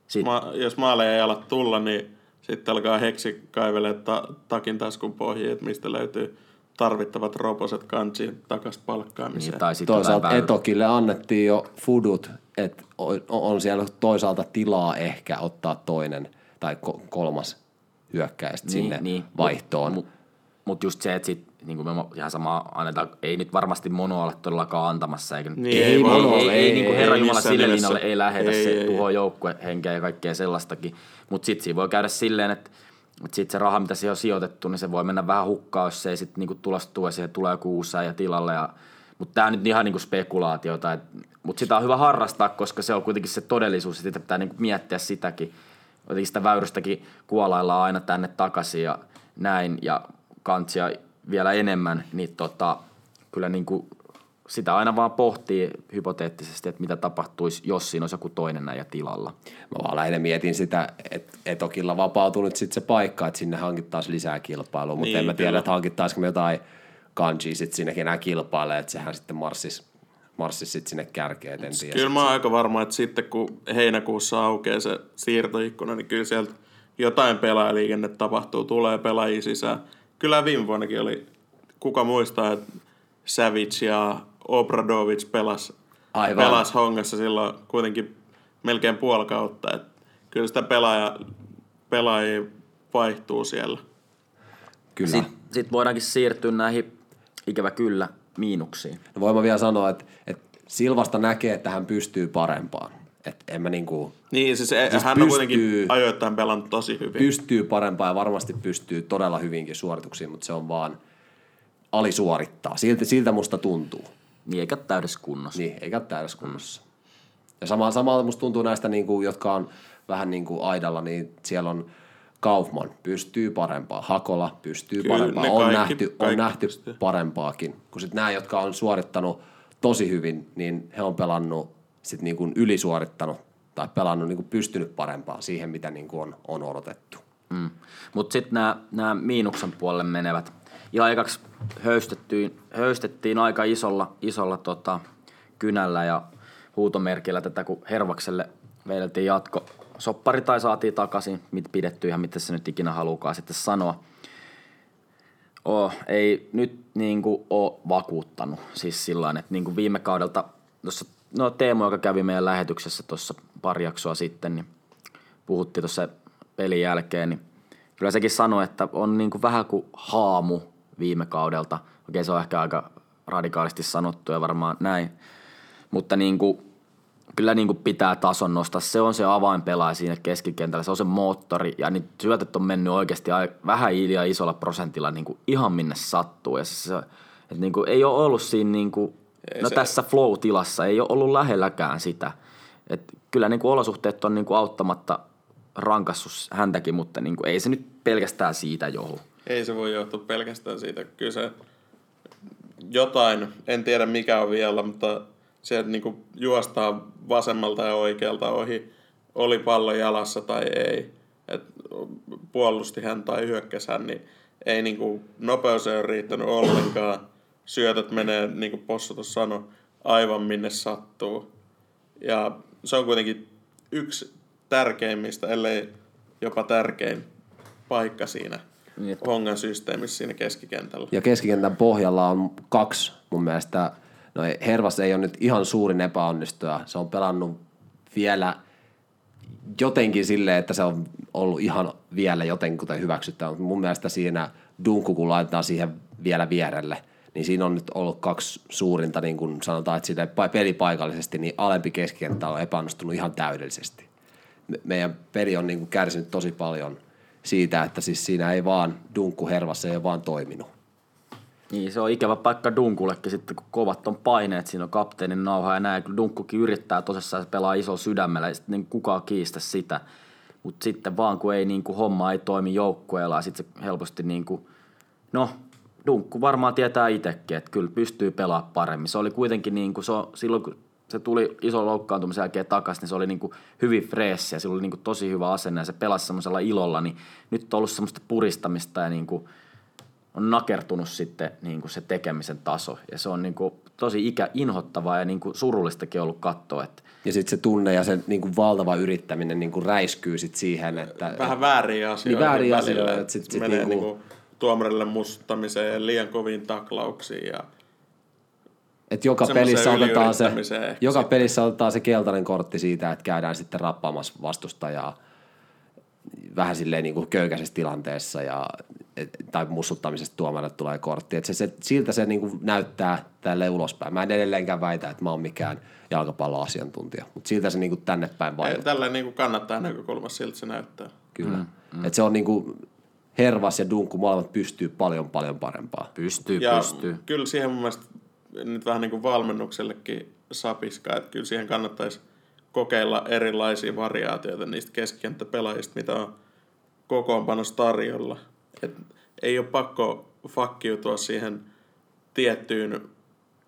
sit Ma, jos maaleja ei ala tulla, niin sitten alkaa heksi kaivelee ta, takin taskun pohjiin, että mistä löytyy tarvittavat roposet kansiin takas palkkaamiseen. niin, tai Toisaalta Etokille annettiin jo fudut, että on, on siellä toisaalta tilaa ehkä ottaa toinen tai ko- kolmas hyökkäjä sit sinne niin, vaihtoon. Mutta mut just se, että sit, niin kuin me ihan sama annetaan, ei nyt varmasti mono ole todellakaan antamassa. Eikä, Niin, ei, ei ei, mono, ei, ei, ei, niin kuin ei Herran Jumala sille linjalle ei lähetä Ei, se ei, tuho joukkuehenkeä ja kaikkea sellaistakin. Mutta sitten siinä voi käydä silleen, että että sitten se raha, mitä siihen on sijoitettu, niin se voi mennä vähän hukkaan, jos se ei sitten niinku tulostu ja siihen tulee joku uusi ja tilalle. Ja, mutta tämä on nyt ihan niinku spekulaatiota. Mutta sitä on hyvä harrastaa, koska se on kuitenkin se todellisuus. Sitä pitää niinku miettiä sitäkin. Jotenkin sitä väyrystäkin kuolaillaan aina tänne takaisin ja näin. Ja kantsia vielä enemmän, niin tota, kyllä niinku sitä aina vaan pohtii hypoteettisesti, että mitä tapahtuisi, jos siinä olisi joku toinen näin tilalla. Mä vaan lähinnä mietin sitä, että Etokilla vapautui nyt sitten se paikka, että sinne hankittaisiin lisää kilpailua, mutta Niin, en mä tiedä, kyllä. että hankittaisiko me jotain kanjia sitten sinnekin enää kilpailee, että sehän sitten marssis, marssis sitten sinne kärkeen, en tiedä. Kyllä mä oon aika varma, että sitten kun heinäkuussa aukeaa se siirtoikkuna, niin kyllä sieltä jotain pelaajaliikenne tapahtuu, tulee pelaajia sisään. Kyllä viime vuonnakin oli, kuka muistaa, että Savage ja Obradovic pelas, Aivan. pelas hongassa silloin kuitenkin melkein puoli kautta. Et kyllä sitä pelaaja, pelaajia vaihtuu siellä. Kyllä. Sitten sit voidaankin siirtyä näihin, ikävä kyllä, miinuksiin. No voin mä vielä sanoa, että, että Silvasta näkee, että hän pystyy parempaan. Että en mä niinku, Niin, siis, Siis siis hän on pystyy- kuitenkin ajoittain pelannut tosi hyvin. pystyy parempaan ja varmasti pystyy todella hyvinkin suorituksiin, mutta se on vaan alisuorittaa. Siltä, siltä musta tuntuu. Niin eikä täydessä kunnossa. Niin, eikä täydessä kunnossa. Ja sama, samalla musta tuntuu näistä, niin kuin, jotka on vähän niin kuin aidalla, niin siellä on Kaufman pystyy parempaa, Hakola pystyy Kyllä, parempaa, ne on kaikki- nähty, on kaikki nähty pystyy. parempaakin. Kun sitten nämä, jotka on suorittanut tosi hyvin, niin he on pelannut sit niin kuin ylisuorittanut tai pelannut niin kuin pystynyt parempaa siihen, mitä niin kuin on, on odotettu. Mm. Mutta sitten nämä miinuksen puolelle menevät. Ihan ekaksi höystettiin, höystettiin aika isolla, isolla tota, kynällä ja huutomerkillä tätä, kun Hervakselle vedeltiin jatko. Soppari tai saatiin takaisin, mit pidetty ihan mitä se nyt ikinä halukaa sitten sanoa. Oh, ei nyt niin kuin ole vakuuttanut. Siis sillä että niin kuin viime kaudelta, tuossa, no Teemu, joka kävi meidän lähetyksessä tuossa pari jaksoa sitten, niin puhuttiin tuossa pelin jälkeen, niin kyllä sekin sanoi, että on niin kuin vähän kuin haamu viime kaudelta. Okei, se on ehkä aika radikaalisti sanottu ja varmaan näin. Mutta niin kuin, kyllä niin kuin pitää tason nostaa. Se on se avainpelaaja siinä keskikentällä, se on se moottori. Ja niin syötöt on mennyt oikeasti vähän liian isolla prosentilla niin kuin ihan minne sattuu. Ja se, se, että niin kuin ei ole ollut siinä niin kuin, no se- tässä flow-tilassa, ei ole ollut lähelläkään sitä. Et kyllä niin kuin olosuhteet on niin kuin auttamatta rankassut häntäkin, mutta niin kuin ei se nyt pelkästään siitä johdu. Ei se voi johtua pelkästään siitä. Kyllä se jotain, en tiedä mikä on vielä, mutta se, että niinku juostaa vasemmalta ja oikealta ohi, oli pallo jalassa tai ei, et puolusti hän tai hyökkäsi hän, niin ei niinku, nopeus ei ole riittänyt ollenkaan. Syötöt menee, niin kuin Possu tuossa sanoi, aivan minne sattuu. Ja se on kuitenkin yksi tärkeimmistä, ellei jopa tärkein paikka siinä Niin, Hongan systeemissä siinä keskikentällä. Ja keskikentän pohjalla on kaksi mun mielestä. No Hervas ei ole nyt ihan suurin epäonnistuja. Se on pelannut vielä jotenkin silleen, että se on ollut ihan vielä jotenkin hyväksyttävä. Mutta mun mielestä siinä Dunku, kun laitetaan siihen vielä vierelle, niin siinä on nyt ollut kaksi suurinta, niin kuin sanotaan, että pelipaikallisesti, niin alempi keskikenttä on epäonnistunut ihan täydellisesti. Me- meidän peli on niin kuin kärsinyt tosi paljon siitä, että siis siinä ei vaan Dunkku Hervassa ei ole vaan toiminut. Niin, se on ikävä paikka Dunkullekin sitten, kun kovat on paineet, siinä on kapteenin nauha ja näin. Dunkkukin yrittää tosissaan, se pelaa isolla sydämellä, ja sitten niin kukaan kiistä sitä. Mutta sitten vaan, kun ei niin kuin, homma ei toimi joukkueella, ja sitten se helposti niin kuin, no, Dunkku varmaan tietää itsekin, että kyllä pystyy pelaamaan paremmin. Se oli kuitenkin niin kuin, se on, silloin, kun se tuli ison loukkaantumisen jälkeen takaisin, niin se oli niin kuin hyvin freessi ja sillä oli niin kuin tosi hyvä asenne ja se pelasi semmoisella ilolla, niin nyt on ollut semmoista puristamista ja niin kuin, on nakertunut sitten niin kuin se tekemisen taso. Ja se on niin kuin tosi ikä inhottavaa ja niin kuin surullistakin ollut katsoa. Että Ja sitten se tunne ja se niin kuin valtava yrittäminen niin kuin räiskyy sit siihen, että... Vähän vääriä asioita Niin, vääriä välillä, asioita, että että sit- se sit menee niinku- niinku tuomarille mustuttamiseen ja liian koviin taklauksiin ja että joka pelissä, otetaan se, joka sitten. pelissä otetaan se keltainen kortti siitä, että käydään sitten rappaamassa vastustajaa vähän silleen niin kuin köykäisessä tilanteessa ja, et, tai mussuttamisesta tuomarille tulee kortti. Et se, se, siltä se niin kuin näyttää tälle ulospäin. Mä en edelleenkään väitä, että mä oon mikään jalkapalloasiantuntija, mutta siltä se niin kuin tänne päin Ei, vaikuttaa. tällä niinku kannattaa näkökulmassa siltä se näyttää. Kyllä. Mm, mm. Et se on niin kuin Hervas ja Dunkku molemmat pystyy paljon paljon parempaa. pystyy, Ja pystyy. kyllä siihen mun mielestä nyt vähän niin kuin valmennuksellekin sapiskaa, että kyllä siihen kannattaisi kokeilla erilaisia variaatioita niistä keskikenttäpelaajista, mitä on kokoonpanossa tarjolla. Et ei ole pakko fakkiutua siihen tiettyyn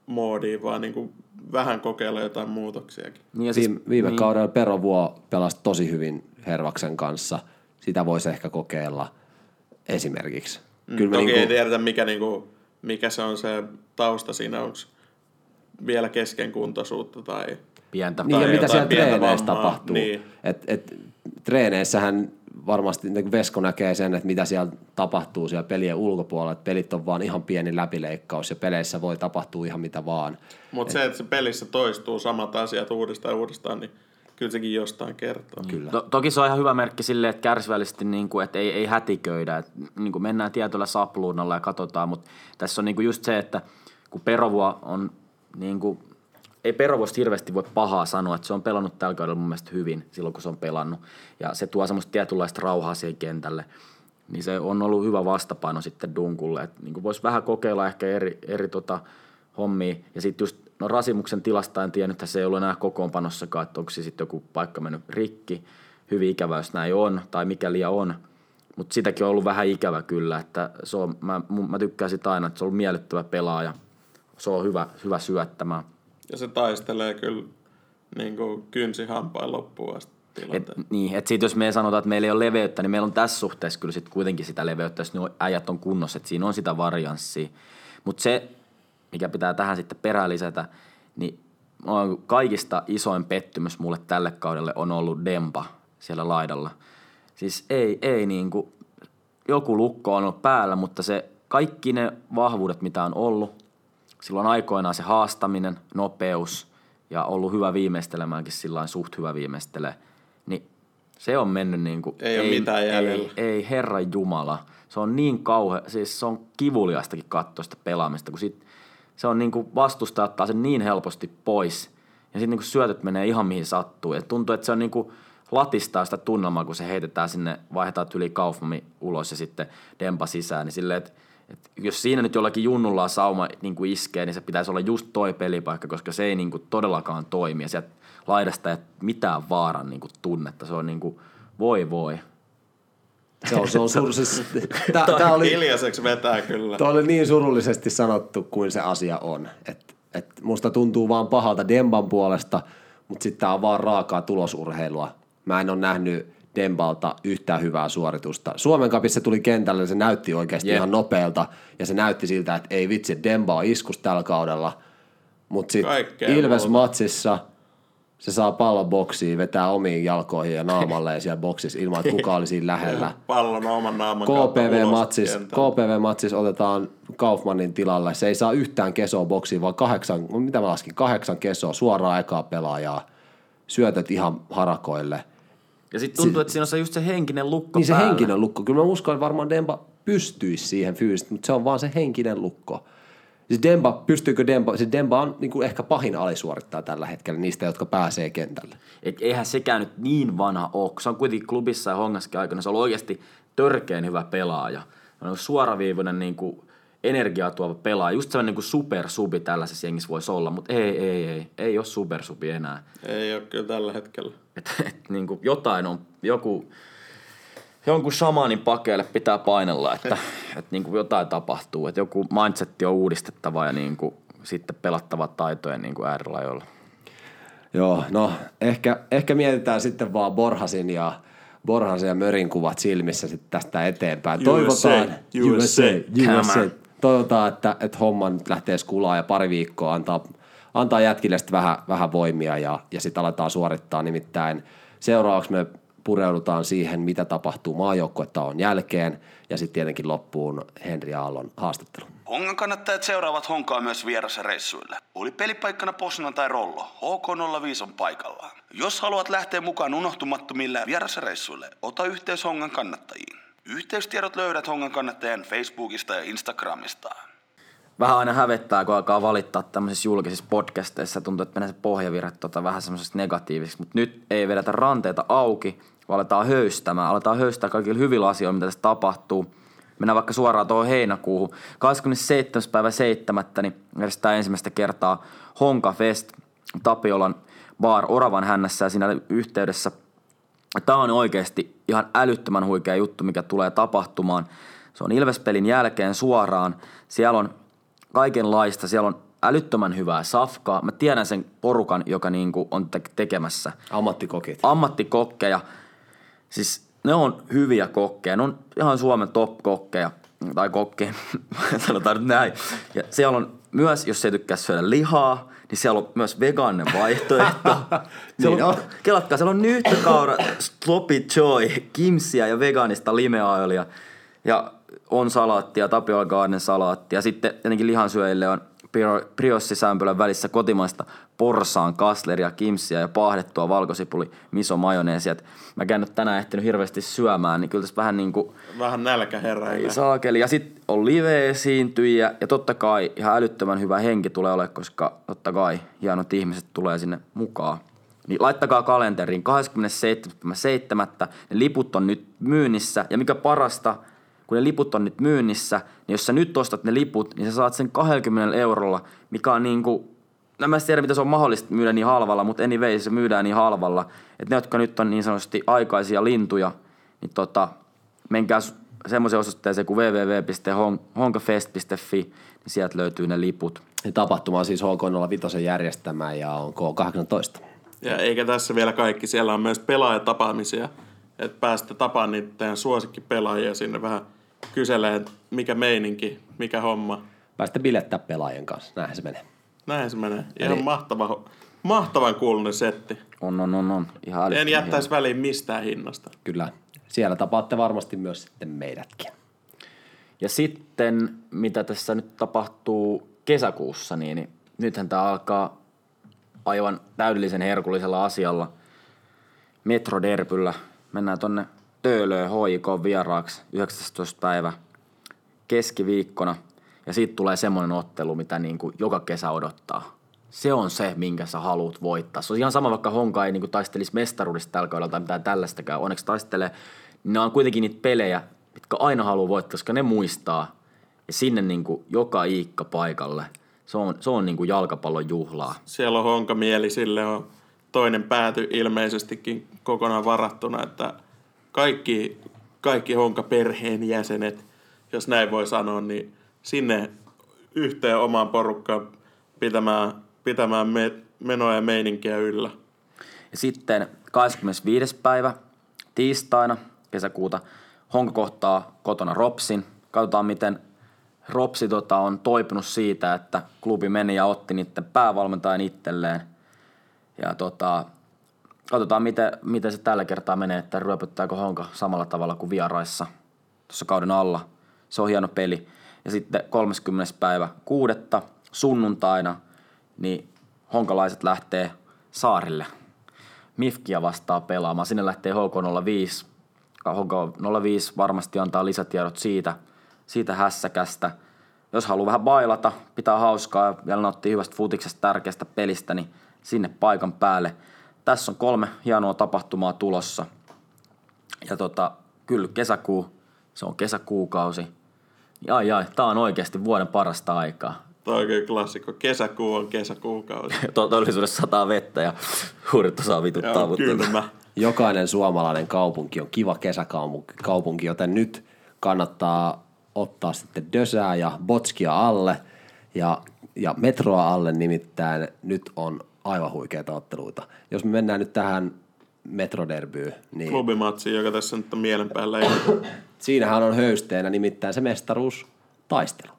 moodiin, vaan niin kuin vähän kokeilla jotain muutoksiakin. Niin ja Viime, viime niin. kaudella Pero Vuo pelasi tosi hyvin Hervaksen kanssa. Sitä voisi ehkä kokeilla esimerkiksi. Kyllä Toki me ei niinku, tiedetä, mikä, niinku, mikä se on se tausta siinä, onko vielä keskenkuntoisuutta tai... pientä niin ja tai mitä jotain siellä pientä treeneissä tapahtuu. niin. Et, et, treeneissähän varmasti niin Vesko näkee sen, että mitä siellä tapahtuu siellä pelien ulkopuolella, että pelit on vaan ihan pieni läpileikkaus ja peleissä voi tapahtua ihan mitä vaan. Mutta se, että se pelissä toistuu samat asiat uudestaan ja uudestaan, niin kyllä sekin jostain kertoo. Kyllä. To- toki se on ihan hyvä merkki silleen, että kärsivällisesti niin kuin, että ei, ei hätiköidä. Että, niin kuin mennään tietyllä sapluunalla ja katsotaan, mutta tässä on niin kuin just se, että kun Perovua on niin kuin, ei Perovuosta hirveästi voi pahaa sanoa, että se on pelannut tällä kaudella mun mielestä hyvin silloin, kun se on pelannut. Ja se tuo semmoista tietynlaista rauhaa siihen kentälle. Niin se on ollut hyvä vastapaino sitten Dunkulle. Että niin voisi vähän kokeilla ehkä eri, eri tota, hommia. Ja sitten just no Rasimuksen tilasta en tiennyt, että se ei ollut enää kokoonpanossakaan, että onko se sitten joku paikka mennyt rikki. Hyvin ikävä, jos näin on, tai mikäli on. Mutta sitäkin on ollut vähän ikävä kyllä, että se on, mä, mä tykkään sitä aina, että se on ollut miellyttävä pelaaja. Se on hyvä, hyvä syöttämään. Ja se taistelee kyllä niin kuin kynsi hampain loppuun asti Et, niin, että sit jos me sanotaan, että meillä ei ole leveyttä, niin meillä on tässä suhteessa kyllä sit kuitenkin sitä leveyttä, jos ne äijät on kunnossa, että siinä on sitä varianssia. Mutta se, mikä pitää tähän sitten perään lisätä, niin kaikista isoin pettymys mulle tälle kaudelle on ollut Dempa siellä laidalla. Siis ei, ei niin kuin, joku lukko on ollut päällä, mutta se kaikki ne vahvuudet, mitä on ollut, silloin aikoinaan se haastaminen, nopeus ja ollut hyvä viimeistelemäänkin sillä suht hyvä viimeistelee, niin se on mennyt niin kuin, Ei ole mitään jäljellä. Ei, ei herran jumala. Se on niin kauhe, siis se on kivuliastakin katsoa sitä pelaamista, kun sit, se on niin kuin vastustaja ottaa sen niin helposti pois. Ja sitten niin syötöt menee ihan mihin sattuu. Ja tuntuu, että se on niin kuin latistaa sitä tunnelmaa, kun se heitetään sinne, vaihdetaan yli Kaufmani ulos ja sitten Dempa sisään. Niin silleen, että, että jos siinä nyt jollakin junnulla sauma niin kuin iskee, niin se pitäisi olla just toi pelipaikka, koska se ei niin kuin todellakaan toimi. Ja sieltä laidasta ei mitään vaaran niin kuin tunnetta. Se on niin kuin, voi voi. Se on, se on sur, siis, tää, tää oli, Hiljaiseksi vetää kyllä. Tuo oli niin surullisesti sanottu kuin se asia on. Et, et musta tuntuu vaan pahalta Demban puolesta, mutta sitten tämä on vaan raakaa tulosurheilua. Mä en ole nähnyt Dembalta yhtään hyvää suoritusta. Suomen kapissa tuli kentälle, se näytti oikeasti Jep. ihan nopealta ja se näytti siltä, että ei vitsi, Demba on iskus tällä kaudella. Mutta sitten Ilves-matsissa se saa pallon boksiin, vetää omiin jalkoihin ja naamalle ja siellä boksissa ilman, että kukaan oli siinä lähellä. Pallon oman naaman KPV-matsis. KPV-matsis otetaan Kaufmanin tilalle. Se ei saa yhtään kesoa boksiin, vaan kahdeksan, mitä mä laskin, kahdeksan kesoa suoraan ekaa pelaajaa. Syötöt ihan harakoille. Ja sitten tuntuu, että siinä on se just se henkinen lukko Niin se päällä. henkinen lukko. Kyllä mä uskon, että varmaan Demba pystyisi siihen fyysisesti, mutta se on vaan se henkinen lukko. Siis Demba, pystyykö Demba, siis Demba on niin kuin ehkä pahin alisuorittaja tällä hetkellä niistä, jotka pääsee kentälle. Et eihän sekään nyt niin vanha ole, se on kuitenkin klubissa ja hongaskin aikana. Se on ollut oikeasti törkeen hyvä pelaaja. Se on suoraviivainen niin kuin energiaa tuova pelaaja. Just sellainen niin supersubi tällaisessa jengissä voisi olla, mutta ei, ei, ei. Ei ole supersubi enää. Ei ole kyllä tällä hetkellä. Et, et, niin kuin jotain on, joku, jonkun shamanin pakeille pitää painella, että et, niin kuin jotain tapahtuu. Että joku mindsetti on uudistettava ja niin kuin, sitten pelattava taitoja niin kuin äärilajoilla. Joo, no ehkä, ehkä mietitään sitten vaan Borhasin ja Borhasin ja Mörin kuvat silmissä sitten tästä eteenpäin. Toivotaan, USA, Come USA. On. Toivotaan, että, että homma nyt lähtee skulaa ja pari viikkoa antaa, antaa jätkille sitten vähän, vähän voimia ja, ja sitten aletaan suorittaa. Nimittäin seuraavaksi me pureudutaan siihen, mitä tapahtuu maajoukkuettaon jälkeen ja sitten tietenkin loppuun Henri Aallon haastattelu. Hongan kannattajat seuraavat Honkaa myös vierasreissuille. Oli pelipaikkana Posna tai Rollo, HK05 on paikallaan. Jos haluat lähteä mukaan unohtumattomille vierasreissuille, ota yhteys Hongan kannattajiin. Yhteystiedot löydät Hongan kannattajien Facebookista ja Instagramista. vähän aina hävettää, kun alkaa valittaa tämmöisissä julkisissa podcasteissa. Tuntuu, että menee se pohjavirre tota, vähän semmoisesta negatiivisesta. Mutta nyt ei vedetä ranteita auki, vaan aletaan höystämään. Aletaan höystää kaikilla hyvillä asioilla, mitä tässä tapahtuu. Mennään vaikka suoraan tuohon heinäkuuhun. 27. päivä 7. niin järjestetään ensimmäistä kertaa Honka Fest Tapiolan bar Oravan hännässä ja siinä yhteydessä Tämä on oikeasti ihan älyttömän huikea juttu, mikä tulee tapahtumaan. Se on Ilvespelin jälkeen suoraan. Siellä on kaikenlaista. Siellä on älyttömän hyvää safkaa. Mä tiedän sen porukan, joka niinku on te- tekemässä. Ammattikokit. Ammattikokkeja. Siis ne on hyviä kokkeja. Ne on ihan Suomen top-kokkeja. Tai kokkeja, sanotaan nyt näin. Ja siellä on myös, jos ei tykkää syödä lihaa, niin siellä on myös vegaaninen vaihtoehto. siellä Niin on, on. kelatkaa, siellä on nyhtökaura, sloppy joy, kimsiä ja vegaanista limeoilia. Ja on salaattia, Tapiola Garden salaattia. Sitten tietenkin lihansyöjille on briossisämpylän välissä kotimaista porsaan kasleria, kimsiä ja paahdettua valkosipuli miso majoneesia. Et Mä en nyt tänään ehtinyt hirveästi syömään, niin kyllä tässä vähän niin kuin Vähän nälkä ei saakeli. Ja sitten on live-esiintyjiä ja totta kai ihan älyttömän hyvä henki tulee olemaan, koska totta kai hienot ihmiset tulee sinne mukaan. Niin laittakaa kalenteriin 27.7. Ne liput on nyt myynnissä ja mikä parasta, kun ne liput on nyt myynnissä, niin jos sä nyt ostat ne liput, niin sä saat sen 20 eurolla, mikä on niinku, no mä en tiedä mitä se on mahdollista myydä niin halvalla, mutta anyway se myydään niin halvalla, että ne, jotka nyt on niin sanotusti aikaisia lintuja, niin tota, menkää s- semmoiseen osoitteeseen kuin www.honkafest.fi, niin sieltä löytyy ne liput. Ja tapahtuma on siis HK05 järjestämä ja on K18. Ja eikä tässä vielä kaikki. Siellä on myös pelaajatapaamisia. Että päästä tapaamaan niitä teidän suosikkipelaajia sinne vähän kyselee, mikä meininki, mikä homma. Päästä bilettää pelaajien kanssa, näinhän se menee. Näin se menee. Ihan Eli- mahtava, mahtavan kuulunen setti. On, on, on, on. Ihan En älyttömän jättäisi väliin mistään hinnasta. Kyllä. Siellä tapaatte varmasti myös sitten meidätkin. Ja sitten, mitä tässä nyt tapahtuu kesäkuussa, niin, niin nythän tämä alkaa aivan täydellisen herkullisella asialla. Metroderpyllä. Mennään tonne Töölöön HIK vieraaksi 19. päivä keskiviikkona. Ja siitä tulee semmoinen ottelu, mitä niin kuin joka kesä odottaa. Se on se, minkä sä haluat voittaa. Se on ihan sama, vaikka Honka ei niin kuin taistelisi mestaruudesta tällä kaudella tai mitään tällaistakään. Onneksi taistelee. Ne on kuitenkin niitä pelejä, mitkä aina haluaa voittaa, koska ne muistaa. Ja sinne niin kuin joka iikka paikalle. Se on, se on niin kuin jalkapallon juhlaa. Siellä on honkamieli, sille on toinen pääty ilmeisestikin kokonaan varattuna, että kaikki, kaikki honkaperheen jäsenet, jos näin voi sanoa, niin sinne yhteen omaan porukkaan pitämään, pitämään me, menoa ja meininkiä yllä. Ja sitten 25. päivä tiistaina kesäkuuta Honka kohtaa kotona Ropsin. Katsotaan, miten Ropsi tota, on toipunut siitä, että klubi meni ja otti niiden päävalmentajan itselleen. Ja tota, katsotaan, miten, miten se tällä kertaa menee, että ryöpyttääkö Honka samalla tavalla kuin vieraissa tuossa kauden alla. Se on hieno peli. Ja sitten 30. päivä kuudetta sunnuntaina, niin honkalaiset lähtee saarille Mifkiä vastaa pelaamaan. Sinne lähtee HK05. HK05 varmasti antaa lisätiedot siitä, siitä hässäkästä. Jos haluaa vähän bailata, pitää hauskaa ja nauttii hyvästä futiksesta tärkeästä pelistä, niin sinne paikan päälle. Tässä on kolme hienoa tapahtumaa tulossa. Ja tota, kyllä kesäkuu, se on kesäkuukausi. Ja ai ai, tää on oikeasti vuoden parasta aikaa. Tämä on oikein klassikko. Kesäkuu on kesäkuukausi. Todellisuudessa sataa vettä ja huudet osaa vituttaa. Mutta- kylmä. Jokainen suomalainen kaupunki on kiva kesäkaupunki, kaupunki, joten nyt kannattaa ottaa sitten Dösää ja Botskia alle ja, ja Metroa alle, nimittäin nyt on aivan huikeita otteluita. Jos me mennään nyt tähän Metroderbyyn, niin Klubimatsi, joka tässä nyt on mielen päällä. siinähän on höysteenä nimittäin se mestaruustaistelu.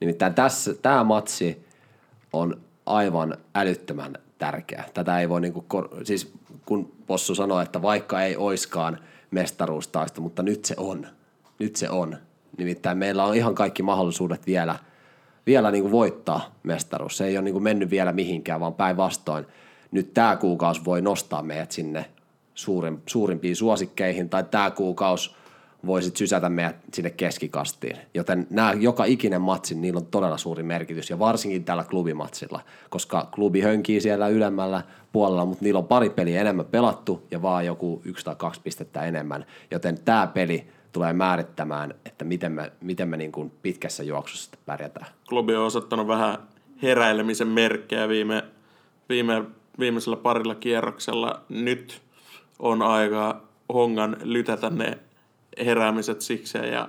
Nimittäin tässä, tämä matsi on aivan älyttömän tärkeä. Tätä ei voi niinku, kor- siis kun Possu sanoi, että vaikka ei oiskaan mestaruustaista, mutta nyt se on. Nyt se on. Nimittäin meillä on ihan kaikki mahdollisuudet vielä, vielä niinku voittaa mestaruus. Se ei ole niinku mennyt vielä mihinkään, vaan päinvastoin. Nyt tämä kuukausi voi nostaa meidät sinne suurin, suurimpiin suosikkeihin, tai tämä kuukausi voisit sysätä meidät sinne keskikastiin. Joten nämä joka ikinen matsi, niillä on todella suuri merkitys, ja varsinkin tällä klubimatsilla, koska klubi hönkii siellä ylemmällä puolella, mutta niillä on pari peliä enemmän pelattu, ja vaan joku yksi tai kaksi pistettä enemmän. Joten tämä peli tulee määrittämään, että miten me, miten me niin kuin pitkässä juoksussa pärjätään. Klubi on osoittanut vähän heräilemisen merkkejä viime, viime, viimeisellä parilla kierroksella. Nyt on aika hongan lytätä ne heräämiset sikseen ja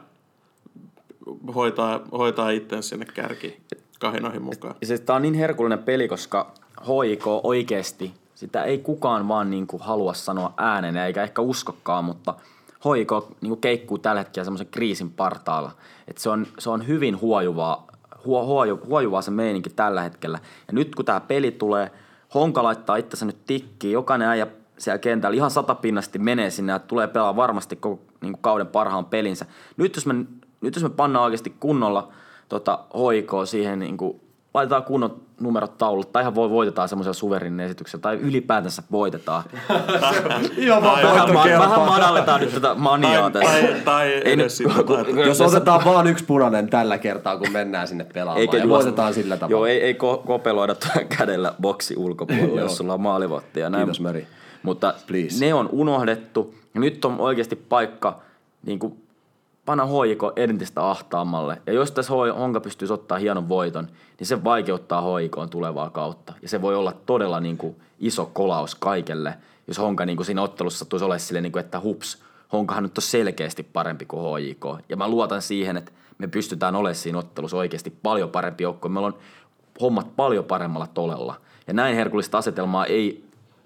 hoitaa, hoitaa itsensä sinne kärki kahinoihin mukaan. Ja se, tää on niin herkullinen peli, koska HIK oikeesti, sitä ei kukaan vaan niinku halua sanoa ääneen, eikä ehkä uskokkaan, mutta HIK niinku keikkuu tällä hetkellä semmoisen kriisin partaalla. Et se, on, se on hyvin huojuvaa, huo, huoju, huojuvaa se meininki tällä hetkellä. Ja nyt kun tämä peli tulee, Honka laittaa itsensä nyt tikkiin, jokainen äijä siellä kentällä ihan satapinnasti menee sinne ja tulee pelaa varmasti koko niin kauden parhaan pelinsä. Nyt jos me, nyt jos me pannaan oikeasti kunnolla tota, hoikoa siihen, niin kuin, laitetaan kunnon numerot taululle, tai ihan voi voitetaan semmoisella suverinin esityksellä, tai ylipäätänsä voitetaan. Ihan vaan vähän, ma- vähän madalletaan nyt tätä maniaa Tai, tässä. tai, tai Ei edes nyt- sitä, että Jos otetaan vaan yksi punainen tällä kertaa, kun mennään sinne pelaamaan. Eikä ja juosta- voitetaan sillä tavalla. Joo, ei, ei ko- kopeloida kädellä boksi ulkopuolella, jos sulla on maalivotti ja näin. Kiitos, Meri. Mutta Please. ne on unohdettu. Ja nyt on oikeasti paikka niin kuin panna hoiko entistä ahtaammalle. Ja jos tässä Honka pystyisi ottaa hienon voiton, niin se vaikeuttaa hoikoon tulevaa kautta. Ja se voi olla todella niin kuin iso kolaus kaikelle, jos Honka niin kuin siinä ottelussa sattuisi olemaan silleen, niin kuin, että hups, Honkahan nyt on selkeästi parempi kuin HJK. Ja mä luotan siihen, että me pystytään olemaan siinä ottelussa oikeasti paljon parempi joukko. Meillä on hommat paljon paremmalla tolella. Ja näin herkullista asetelmaa ei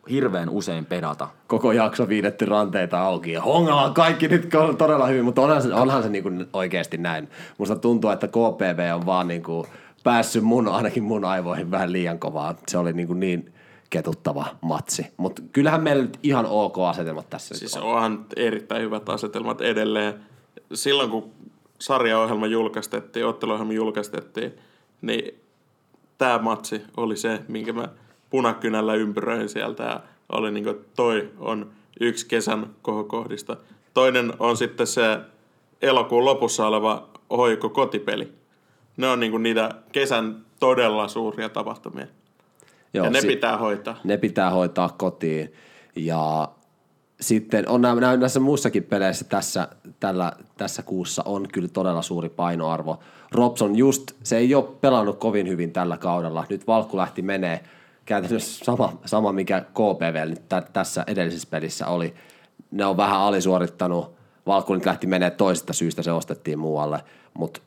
hirveän usein pedata. Koko jakso viidetty ranteita auki ja hongalla on kaikki nyt todella hyvin, mutta onhan se, onhan se niinku oikeasti näin. Musta tuntuu, että KPV on vaan niinku päässyt mun, ainakin mun aivoihin vähän liian kovaa. Se oli niinku niin ketuttava matsi. Mutta kyllähän meillä nyt ihan ok asetelmat tässä Siis nyt on. onhan erittäin hyvät asetelmat edelleen. Silloin kun sarjaohjelma julkaistettiin, otteluohjelma julkaistettiin, niin tämä matsi oli se, minkä mä punakynällä ympyröin sieltä ja oli niin kuin, toi on yksi kesän kohokohdista. Toinen on sitten se elokuun lopussa oleva hoiko kotipeli. Ne on niin kuin niitä kesän todella suuria tapahtumia. Joo, ja ne si- pitää hoitaa. ne pitää hoitaa kotiin. Ja sitten on nämä- näissä muissakin peleissä tässä, tällä, tässä kuussa on kyllä todella suuri painoarvo. Robson just, se ei ole pelannut kovin hyvin tällä kaudella. Nyt Valkku lähti menee käytännössä sama, sama mikä KPV nyt tä, tässä edellisessä pelissä oli. Ne on vähän alisuorittanut. Valkku nyt lähti menee toisesta syystä, se ostettiin muualle. Mutta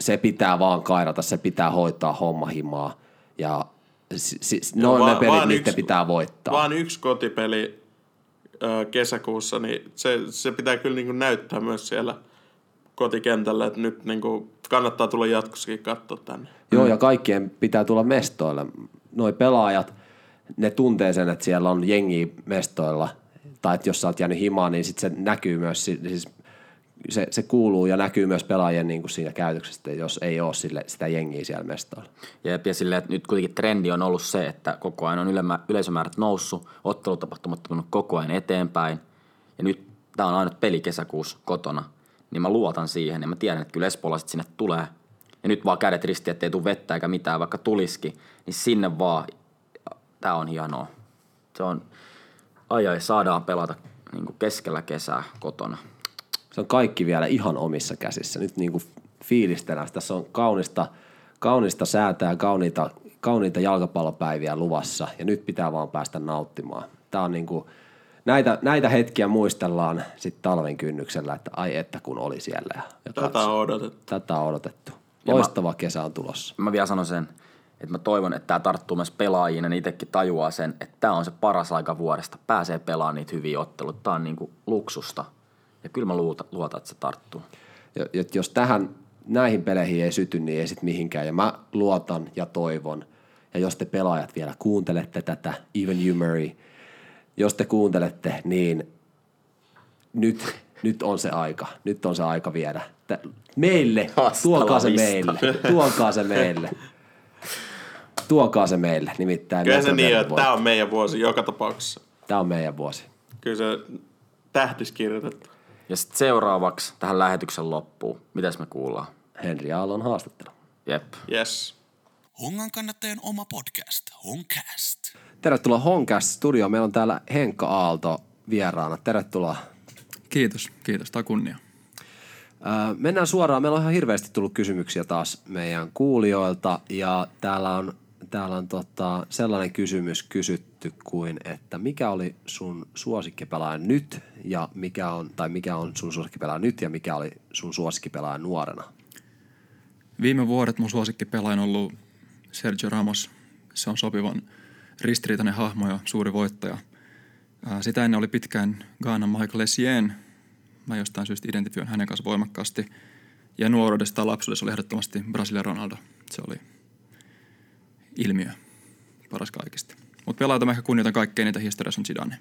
se pitää vaan kairata, se pitää hoitaa homma himaa. Ja si, si, ne on ne pelit, niiden pitää voittaa. Vaan yksi kotipeli ö, kesäkuussa, niin se, se pitää kyllä niin kuin näyttää myös siellä kotikentällä, että nyt niin kuin kannattaa tulla jatkossakin katsoa tänne. Joo, ja kaikkien pitää tulla mestoille. Noi pelaajat, ne tuntee sen, että siellä on jengi mestoilla, tai että jos sä oot jäänyt himaan, niin sit se näkyy myös, si- siis se, se kuuluu ja näkyy myös pelaajien niin kuin siinä käytöksestä, jos ei ole sille, sitä jengiä siellä mestoilla. Jep, ja silleen, että nyt kuitenkin trendi on ollut se, että koko ajan on ylemmä, yleisömäärät noussut, ottelutapahtumat on koko ajan eteenpäin, ja nyt tämä on ainut peli kesäkuussa kotona, niin mä luotan siihen, ja mä tiedän, että kyllä espoolaiset sinne tulee, ja nyt vaan kädet risti, ettei tule vettä eikä mitään, vaikka tulisikin, niin sinne vaan, tämä on hienoa. Se on, ai ai, saadaan pelata niin keskellä kesää kotona. Se on kaikki vielä ihan omissa käsissä. Nyt niin kuin fiilistellään. Tässä on kaunista, kaunista säätää, kauniita, kauniita jalkapallopäiviä luvassa ja nyt pitää vaan päästä nauttimaan. Tämä on niin kuin, näitä, näitä hetkiä muistellaan sitten talven kynnyksellä, että ai että kun oli siellä. Ja, ja Tätä on odotettu. Tätä on odotettu. Ja mä- Loistava kesä on tulossa. mä vielä sanon sen, että mä toivon, että tämä tarttuu myös pelaajiin ja ne itsekin tajuaa sen, että tämä on se paras aika vuodesta. Pääsee pelaamaan niitä hyviä otteluita. Tämä on niinku luksusta. Ja kyllä mä luotan, luotan että se tarttuu. Ja, jos tähän, näihin peleihin ei syty, niin ei sit mihinkään. Ja mä luotan ja toivon. Ja jos te pelaajat vielä kuuntelette tätä, even you Murray, jos te kuuntelette, niin nyt, nyt on se aika. Nyt on se aika viedä. Meille, Hasta tuokaa se meille, tuokaa se meille. Tuokaa se meille, nimittäin. Kyllä se niin, että tämä on meidän vuosi joka tapauksessa. Tämä on meidän vuosi. Kyllä se tähtis kirjoitettu. Ja sitten seuraavaksi tähän lähetyksen loppuun. Mitäs me kuullaan? Henri Aallon haastattelu. Jep. Yes. Hongan kannattajien oma podcast, Honcast. Tervetuloa Honcast Studio. Meillä on täällä Henkka Aalto vieraana. Tervetuloa. Kiitos, kiitos. Tämä kunnia. Ää, Mennään suoraan. Meillä on ihan hirveästi tullut kysymyksiä taas meidän kuulijoilta ja täällä on, täällä on tota sellainen kysymys kysytty kuin, että mikä oli sun suosikkipelaaja nyt ja mikä on, tai mikä on sun suosikkipelaaja nyt ja mikä oli sun suosikkipelaaja nuorena? Viime vuodet mun suosikkipelaaja on ollut Sergio Ramos. Se on sopivan ristiriitainen hahmo ja suuri voittaja. Sitä ennen oli pitkään Ghanan Michael Essien. Mä jostain syystä identifioin hänen kanssa voimakkaasti. Ja nuoruudesta lapsuudessa oli ehdottomasti Brasilia Ronaldo. Se oli ilmiö paras kaikista. Mutta pelaajat mä ehkä kunnioitan kaikkein niitä historiassa on Zidane.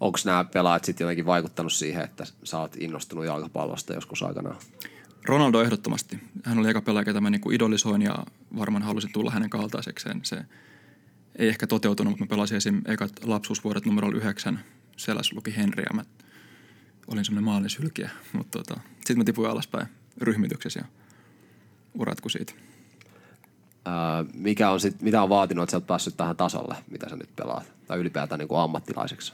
Onko nämä pelaajat sitten jotenkin vaikuttanut siihen, että sä oot innostunut jalkapallosta joskus aikanaan? Ronaldo ehdottomasti. Hän oli eka pelaaja, ketä mä niinku idolisoin ja varmaan halusin tulla hänen kaltaisekseen. Se ei ehkä toteutunut, mutta mä pelasin esim. ekat lapsuusvuodet numero 9. Siellä luki Henri ja mä olin semmoinen maallisylkiä. Mutta tota, sitten mä tipuin alaspäin ryhmityksessä ja uratku siitä. Ää, mikä on sit, mitä on vaatinut, että sä oot päässyt tähän tasolle, mitä sä nyt pelaat? Tai ylipäätään niin kuin ammattilaiseksi?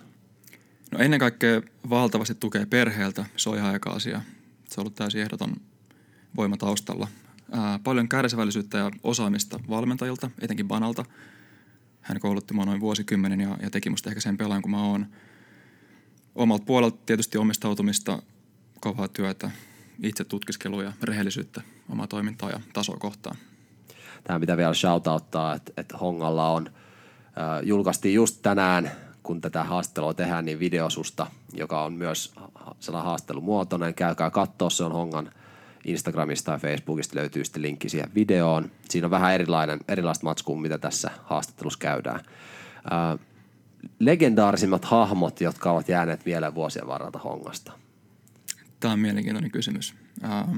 No ennen kaikkea valtavasti tukee perheeltä, se on ihan aika asia. Se on ollut täysin ehdoton voima taustalla. Ää, paljon kärsivällisyyttä ja osaamista valmentajilta, etenkin Banalta. Hän koulutti mua noin vuosikymmenen ja, ja teki musta ehkä sen pelaajan kuin mä oon. Omalta puolelta tietysti omistautumista, kovaa työtä, itse tutkiskelua ja rehellisyyttä omaa toimintaa ja tasoa kohtaan. Tähän pitää vielä shoutouttaa, että, että Hongalla on, äh, julkaistiin just tänään, kun tätä haastelua tehdään, niin videosusta, joka on myös sellainen haastelumuotoinen. Käykää katsoa, se on Hongan Instagramista ja Facebookista löytyy sitten linkki siihen videoon. Siinä on vähän erilainen, erilaista matskua, mitä tässä haastattelussa käydään. Äh, legendaarisimmat hahmot, jotka ovat jääneet vielä vuosien varrelta Hongasta. Tämä on mielenkiintoinen kysymys. Ähm,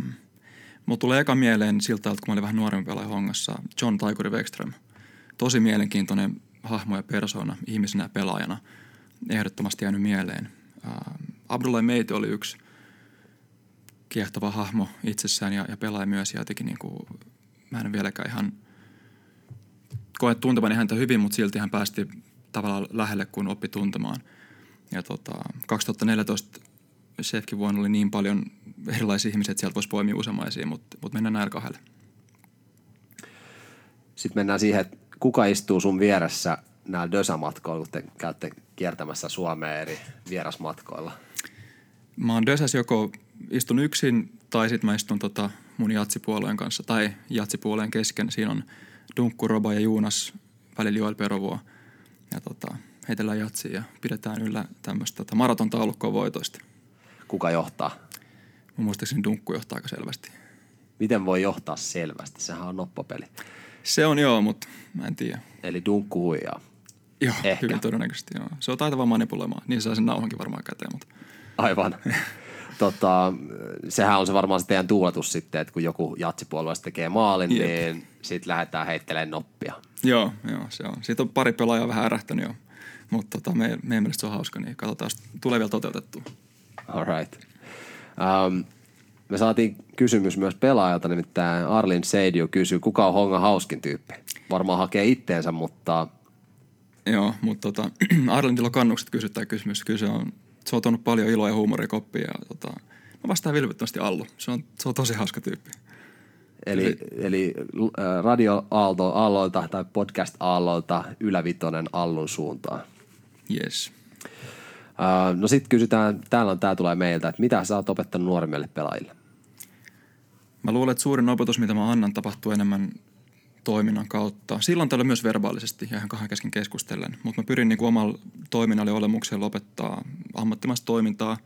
Mulla tulee eka mieleen siltä, että kun mä olin vähän nuorempi pelaaja Hongassa, John Taikuri Wexström. Tosi mielenkiintoinen hahmo ja persona ihmisenä ja pelaajana. Ehdottomasti jäänyt mieleen. Ähm, Abdullah Meiti oli yksi kiehtova hahmo itsessään ja, ja pelaaja myös. Ja jotenkin niin kuin, mä en vieläkään ihan koe tuntemani häntä hyvin, mutta silti hän päästi tavallaan lähelle, kun oppi tuntemaan. Ja tota, 2014 Chefkin vuonna oli niin paljon erilaisia ihmisiä, että sieltä voisi poimia useammaisia, mutta, mutta mennään näillä kahdelle. Sitten mennään siihen, että kuka istuu sun vieressä näillä Dösa-matkoilla, kun te käytte kiertämässä Suomea eri vierasmatkoilla? Mä oon Dösäs joko istun yksin tai sitten mä istun tota mun jatsipuolueen kanssa tai jatsipuolueen kesken. Siinä on Dunkku, Roba ja Juunas, välillä Joel Perovuo. Ja tota, heitellään jatsia ja pidetään yllä tämmöistä tota maraton taulukkoa voitoista. Kuka johtaa? Mun muistaakseni Dunkku johtaa aika selvästi. Miten voi johtaa selvästi? Sehän on noppapeli. Se on joo, mutta mä en tiedä. Eli dunkku huijaa. Joo, Ehkä. hyvin todennäköisesti joo. Se on taitava manipuloimaan. Niin saa sen nauhankin varmaan käteen, mutta Aivan. tota, sehän on se varmaan se teidän tuuletus sitten, että kun joku jatsipuolueesta tekee maalin, Jep. niin sitten lähdetään heittelemään noppia. joo, joo, se on. Siitä on pari pelaajaa vähän ärähtänyt jo. Mutta tota, me, meidän mielestä se on hauska, niin katsotaan, jos tulee vielä toteutettua. All right. Um, me saatiin kysymys myös pelaajalta, nimittäin Arlin Seidio kysyy, kuka on Hongan hauskin tyyppi? Varmaan hakee itteensä, mutta Joo, mutta tota, Arlentilla kannukset kysyttää kysymys. Kyllä se on, se on tuonut paljon iloa ja huumoria koppia. Ja, tota, mä vastaan vilpittömästi Allu. Se on, se on tosi hauska tyyppi. Eli, eli äh, Radio Aalto, Aalloilta tai Podcast Aalloilta Ylävitonen Allun suuntaan. Yes. Uh, no sitten kysytään, täällä on, tää tulee meiltä, että mitä sä oot opettanut nuoremmille pelaajille? Mä luulen, että suurin opetus, mitä mä annan, tapahtuu enemmän toiminnan kautta. Silloin tällä myös verbaalisesti ja ihan kahden kesken keskustellen. Mutta mä pyrin niin omalla toiminnalla ja olemuksella opettaa ammattimaista toimintaa,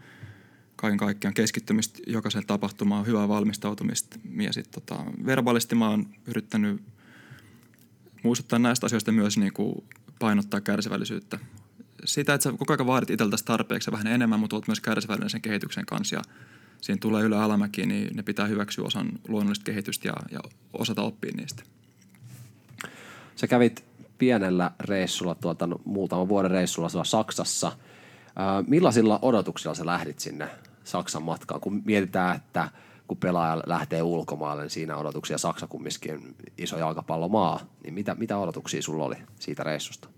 kaiken kaikkiaan keskittymistä jokaiseen tapahtumaan, hyvää valmistautumista. Ja sitten tota, verbaalisesti mä oon yrittänyt muistuttaa näistä asioista myös niin kuin painottaa kärsivällisyyttä. Sitä, että sä koko ajan vaadit itseltäsi tarpeeksi vähän enemmän, mutta olet myös kärsivällinen sen kehityksen kanssa. Ja siinä tulee ylä alamäki, niin ne pitää hyväksyä osan luonnollista kehitystä ja, ja osata oppia niistä. Sä kävit pienellä reissulla, tuota, no, muutaman vuoden reissulla siellä Saksassa. Ää, millaisilla odotuksilla sä lähdit sinne Saksan matkaan? Kun mietitään, että kun pelaaja lähtee ulkomaille, niin siinä odotuksia Saksa kumminkin iso jalkapallomaa. Niin mitä, mitä odotuksia sulla oli siitä reissusta?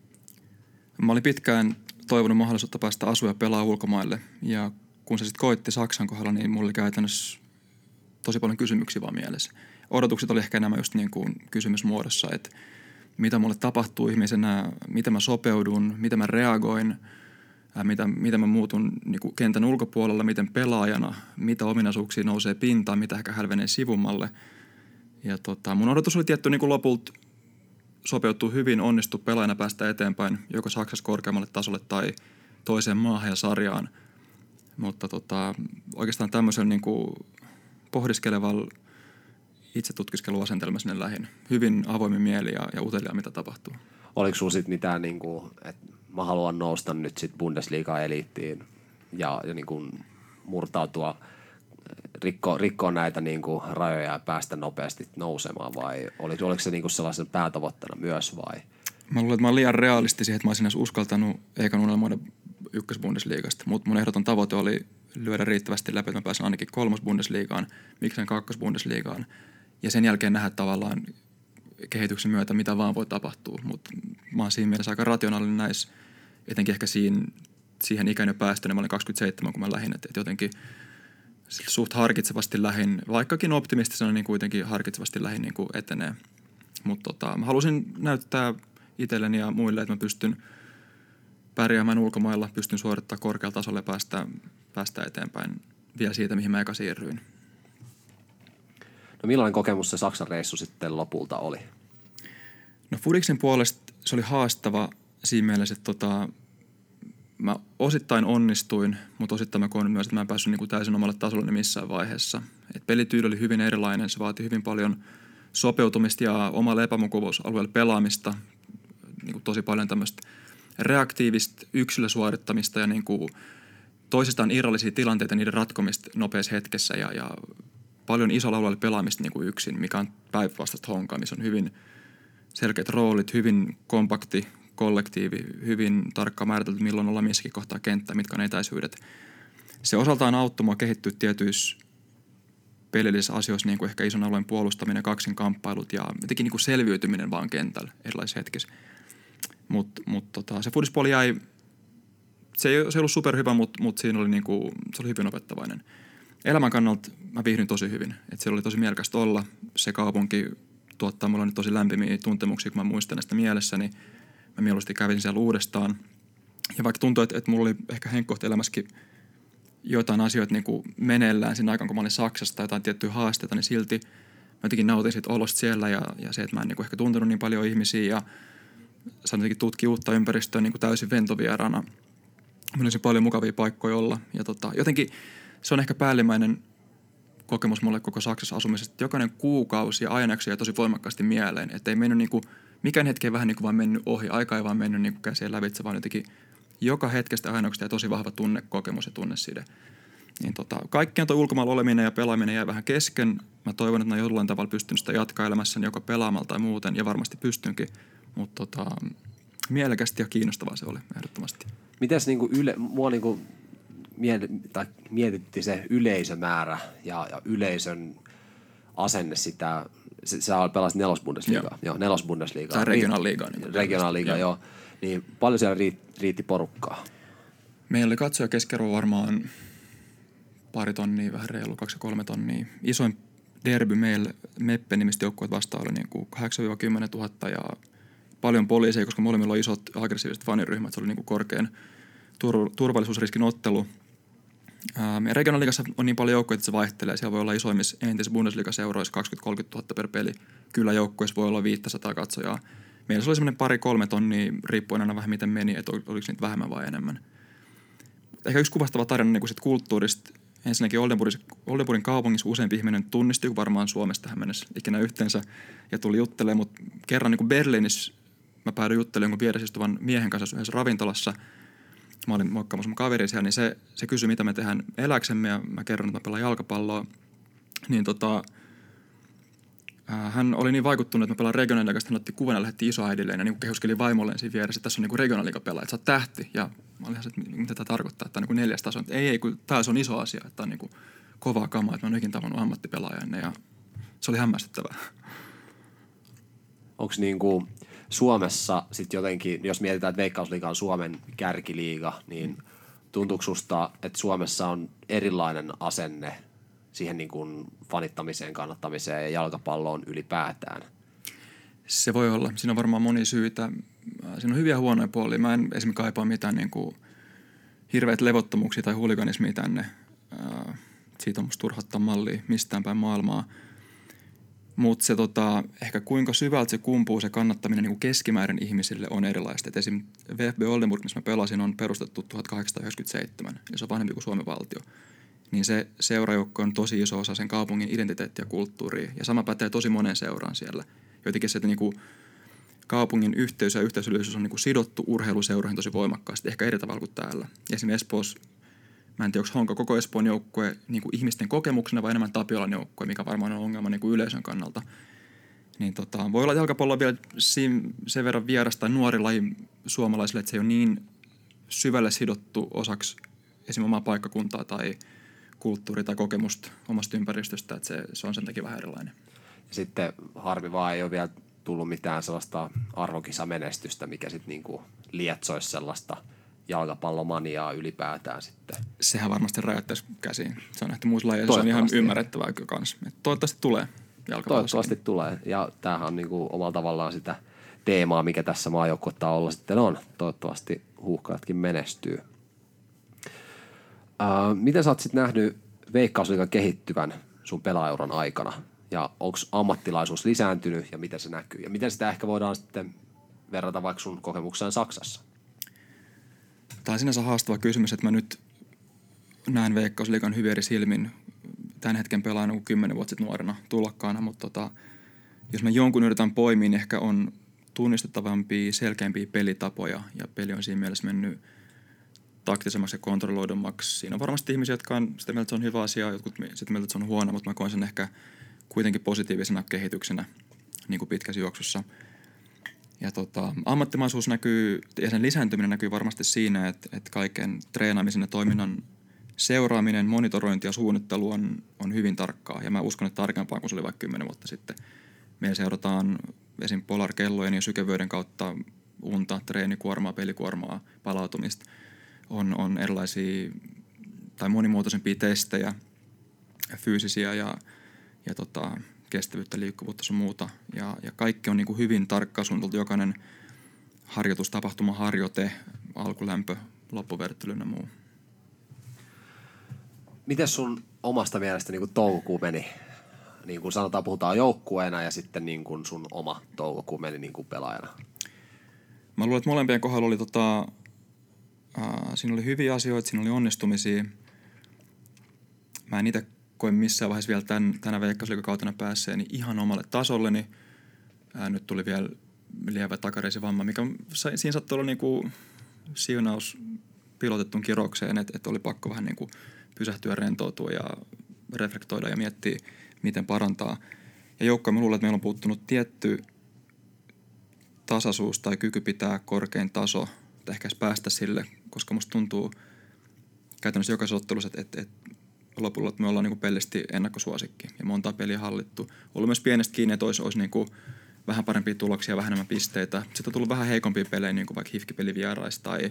Mä olin pitkään toivonut mahdollisuutta päästä asua ja pelaa ulkomaille. Ja kun se sitten koitti Saksan kohdalla, niin mulla oli käytännössä tosi paljon kysymyksiä vaan mielessä. Odotukset oli ehkä enemmän just niin kuin kysymysmuodossa, että mitä mulle tapahtuu ihmisenä, miten mä sopeudun, miten mä reagoin, mitä, miten mä muutun niin kuin kentän ulkopuolella, miten pelaajana, mitä ominaisuuksia nousee pintaan, mitä ehkä hälvenee sivummalle. Ja tota, mun odotus oli tietty niin kuin lopulta sopeutuu hyvin, onnistuu pelaajana päästä eteenpäin joko Saksassa korkeammalle tasolle tai toiseen maahan ja sarjaan. Mutta tota, oikeastaan tämmöisen niin kuin pohdiskelevalla itse tutkiskeluasentelma sinne lähin. Hyvin avoimin mieli ja, ja utelia, mitä tapahtuu. Oliko sulla sitten mitään, niin kuin, että mä haluan nousta nyt sit Bundesliga-eliittiin ja, ja niin kuin murtautua, rikkoa, rikkoa näitä niin kuin rajoja ja päästä nopeasti nousemaan vai oliko, oliko se niin kuin sellaisen päätavoitteena myös vai? Mä luulen, että mä olen liian realisti siihen, että mä olisin uskaltanut eikä unelmoida ykkösbundesliigasta, mutta mun ehdoton tavoite oli lyödä riittävästi läpi, että mä pääsen ainakin kolmas Bundesliigaan, miksei kakkos Bundesliigaan. Ja sen jälkeen nähdä tavallaan kehityksen myötä, mitä vaan voi tapahtua. Mutta mä oon siinä mielessä aika rationaalinen näissä, etenkin ehkä siinä, siihen ikään jo mä olin 27, kun mä lähdin, että jotenkin suht harkitsevasti lähin, vaikkakin optimistisena, niin kuitenkin harkitsevasti lähin niin kuin etenee. Mutta tota, mä halusin näyttää itselleni ja muille, että mä pystyn pärjäämään ulkomailla, pystyn suorittamaan korkealla tasolla ja päästä, päästä eteenpäin vielä siitä, mihin mä eka siirryin. No millainen kokemus se Saksan reissu sitten lopulta oli? No Fudiksen puolesta se oli haastava siinä mielessä, että tota, mä osittain onnistuin, mutta osittain mä koin myös, että mä en päässyt niin kuin täysin omalle tasolle missään vaiheessa. Et pelityyli oli hyvin erilainen, se vaati hyvin paljon sopeutumista ja omalle epämukavuusalueelle pelaamista, niin kuin tosi paljon tämmöistä reaktiivista yksilösuorittamista ja niin kuin toisistaan irrallisia tilanteita niiden ratkomista nopeassa hetkessä ja, ja paljon isolla alueella pelaamista niin kuin yksin, mikä on päinvastaista honkaa, missä on hyvin selkeät roolit, hyvin kompakti kollektiivi, hyvin tarkka määritelty, milloin ollaan missäkin kohtaa kenttää, mitkä on etäisyydet. Se osaltaan auttoi mua kehittyä tietyissä pelillisissä asioissa, niin kuin ehkä ison alueen puolustaminen, kaksin kamppailut ja jotenkin niin kuin selviytyminen vaan kentällä erilaisissa hetkissä. Mutta mut tota, se fudispuoli jäi, se ei, se ei ollut superhyvä, mutta mut siinä oli, niinku, se oli hyvin opettavainen. Elämän kannalta mä viihdyin tosi hyvin. Et siellä oli tosi mielekästä olla. Se kaupunki tuottaa mulle nyt tosi lämpimiä tuntemuksia, kun mä muistan näistä mielessäni. Mä mieluusti kävin siellä uudestaan. Ja vaikka tuntuu, että, että mulla oli ehkä henkkohti elämässäkin jotain asioita niin kuin meneillään siinä aikaan, kun mä olin Saksassa tai jotain tiettyjä haasteita, niin silti mä jotenkin nautin siitä olosta siellä ja, ja se, että mä en niin kuin ehkä tuntenut niin paljon ihmisiä ja sain jotenkin tutkia uutta ympäristöä niin kuin täysin ventovieraana. Minulla olisi paljon mukavia paikkoja olla ja tota, jotenkin se on ehkä päällimmäinen kokemus mulle koko Saksassa asumisesta. Jokainen kuukausi ja ajanjakso tosi voimakkaasti mieleen, että ei mennyt niin kuin, mikään hetki ei vähän niin kuin vaan mennyt ohi, aika ei vaan mennyt niin kuin lävitse, vaan jotenkin joka hetkestä ajanjaksesta ja tosi vahva tunnekokemus ja tunneside. Niin tota, kaikkien tuo ulkomailla oleminen ja pelaaminen jäi vähän kesken. Mä toivon, että mä jollain tavalla pystyn sitä jatkaa elämässäni joko pelaamalla tai muuten, ja varmasti pystynkin. Mutta tota, mielekästi ja kiinnostavaa se oli ehdottomasti. Mites niinku yle, mua niinku mieti, tai mietitti se yleisömäärä ja, ja yleisön asenne sitä, sä pelasit nelosbundesliigaa, joo. joo nelosbundesliigaa. Tai regionalliigaa. Niin regionalliigaa, joo. joo. Niin paljon siellä riitti, riitti porukkaa? Meillä oli katsoja keskiarvo varmaan pari tonnia, vähän reilu, kaksi ja kolme tonnia. Isoin derby meillä Meppe-nimistä joukkueet vastaan oli niin kuin 8-10 000 ja paljon poliiseja, koska molemmilla on isot aggressiiviset faniryhmät. Se oli niin kuin korkean turvallisuusriskin ottelu. Meidän regionaaliigassa on niin paljon joukkoja, että se vaihtelee. Siellä voi olla isoimmissa entisissä Bundesliga-seuroissa 20-30 000 per peli. Kyllä joukkueessa voi olla 500 katsojaa. Meillä se oli semmoinen pari-kolme tonnia, riippuen aina vähän miten meni, että oliko niitä vähemmän vai enemmän. Ehkä yksi kuvastava tarina niin sit kulttuurista. Ensinnäkin Oldenburgin, kaupungissa useampi ihminen tunnisti varmaan Suomesta tähän mennessä ikinä yhteensä ja tuli juttelemaan, mutta kerran niin kuin Berliinissä mä päädyin juttelemaan jonkun vieressä miehen kanssa yhdessä ravintolassa. Mä olin moikkaamassa mun kaveri siellä, niin se, se kysyi, mitä me tehdään eläksemme ja mä kerron, että mä pelaan jalkapalloa. Niin tota, hän oli niin vaikuttunut, että mä pelaan regionaaliikasta, hän otti kuvan ja lähetti isoäidilleen ja niin kehuskeli vaimolleen siinä vieressä, että tässä on niin regionaaliikapelaaja, että sä oot tähti. Ja mä olin että mitä tämä tarkoittaa, että tämä on niin neljäs taso. Ei, ei, kun tämä on iso asia, että tämä on niin kovaa kamaa, että mä en ikinä tavannut ammattipelaajan ja se oli hämmästyttävää. Onko niin kuin Suomessa sitten jotenkin, jos mietitään, että Veikkausliiga on Suomen kärkiliiga, niin tuntuuko susta, että Suomessa on erilainen asenne siihen niin kuin fanittamiseen, kannattamiseen ja jalkapalloon ylipäätään? Se voi olla. Siinä on varmaan moni syitä. Siinä on hyviä ja huonoja puolia. Mä en esimerkiksi kaipaa mitään niin kuin hirveät levottomuuksia tai huliganismia tänne. Siitä on musta turhattaa mallia mistään päin maailmaa – mutta se tota, ehkä kuinka syvältä se kumpuu se kannattaminen niin keskimäärin ihmisille on erilaista. Et esim. VFB Oldenburg, missä mä pelasin, on perustettu 1897, ja se on vanhempi kuin Suomen valtio. niin se seurajoukko on tosi iso osa sen kaupungin identiteettiä ja kulttuuria. Ja sama pätee tosi monen seuraan siellä. Jotenkin se, että niin kuin kaupungin yhteys ja yhteisöllisyys on niin kuin sidottu urheiluseuroihin tosi voimakkaasti, ehkä eri tavalla kuin täällä. Esimerkiksi Espoossa, mä en tiedä, onko Honka koko Espoon joukkue niin kuin ihmisten kokemuksena vai enemmän Tapiolan joukkue, mikä varmaan on ongelma niin kuin yleisön kannalta. Niin tota, voi olla jalkapallo vielä sen verran vieras tai nuori laji suomalaisille, että se ei ole niin syvälle sidottu osaksi esimerkiksi omaa paikkakuntaa tai kulttuuri tai kokemusta omasta ympäristöstä, että se, se on sen takia vähän erilainen. Sitten harmi vaan ei ole vielä tullut mitään sellaista arvokisamenestystä, mikä sitten niinku lietsoisi sellaista jalkapallomaniaa ylipäätään sitten. Sehän varmasti räjäyttäisi käsiin. Se on nähty muissa lajeissa, se on ihan ymmärrettävää kyllä kanssa. Et Toivottavasti tulee. Toivottavasti tulee. Ja tämähän on niinku omalla tavallaan sitä teemaa, mikä tässä maajoukkuetta olla sitten on. Toivottavasti huuhkajatkin menestyy. Ää, miten sä oot sitten nähnyt Veikkausliigan kehittyvän sun pelaajuran aikana? Ja onko ammattilaisuus lisääntynyt ja miten se näkyy? Ja miten sitä ehkä voidaan sitten verrata vaikka sun kokemukseen Saksassa? Tämä on sinänsä haastava kysymys, että mä nyt näen Veikkausliikan hyvin eri silmin tämän hetken pelaajana kuin kymmenen vuotta sitten nuorena tulokkaana, mutta tota, jos mä jonkun yritän poimia, niin ehkä on tunnistettavampia, selkeämpiä pelitapoja ja peli on siinä mielessä mennyt taktisemmaksi ja kontrolloidummaksi. Siinä on varmasti ihmisiä, jotka on sitä mieltä, että se on hyvä asia, jotkut sitä mieltä, että se on huono, mutta mä koen sen ehkä kuitenkin positiivisena kehityksenä niin kuin pitkässä juoksussa. Ja tota, ammattimaisuus näkyy, ja sen lisääntyminen näkyy varmasti siinä, että, että kaiken treenaamisen ja toiminnan seuraaminen, monitorointi ja suunnittelu on, on hyvin tarkkaa. Ja mä uskon, että tarkempaa kuin se oli vaikka kymmenen vuotta sitten. Meillä seurataan esim. polarkellojen ja sykevyyden kautta unta, treenikuormaa, pelikuormaa, palautumista. On, on erilaisia tai monimuotoisempia testejä, fyysisiä ja, ja tota, kestävyyttä, liikkuvuutta sun muuta. Ja, ja kaikki on niin kuin hyvin tarkkaan suunniteltu. Jokainen harjoitus, tapahtuma, harjoite, alkulämpö, loppuverttely ja muu. Miten sun omasta mielestä niin toukokuu meni? Niin kuin sanotaan, puhutaan joukkueena ja sitten niin kuin sun oma toukokuu meni niin kuin pelaajana. Mä luulen, että molempien kohdalla oli tota, ää, siinä oli hyviä asioita, siinä oli onnistumisia. Mä en itse koe missään vaiheessa vielä tämän, tänä veikkausliikakautena päässeeni ihan omalle tasolleni. Ää, nyt tuli vielä lievä takareisivamma, mikä sai- siinä saattoi olla niinku siunaus pilotettuun kirokseen, että, että oli pakko vähän niinku pysähtyä, rentoutua ja reflektoida ja miettiä, miten parantaa. Ja joukkoja mä luulen, että meillä on puuttunut tietty tasaisuus tai kyky pitää korkein taso, että ehkä päästä sille, koska musta tuntuu käytännössä jokaisessa ottelussa, että, että, että lopulla että me ollaan niin pellisti ennakkosuosikki ja monta peliä hallittu. Ollut myös pienestä kiinni, että olisi, olisi niin kuin vähän parempia tuloksia, vähän enemmän pisteitä. Sitten on tullut vähän heikompia pelejä, niin kuin vaikka Hifki-peli vierais tai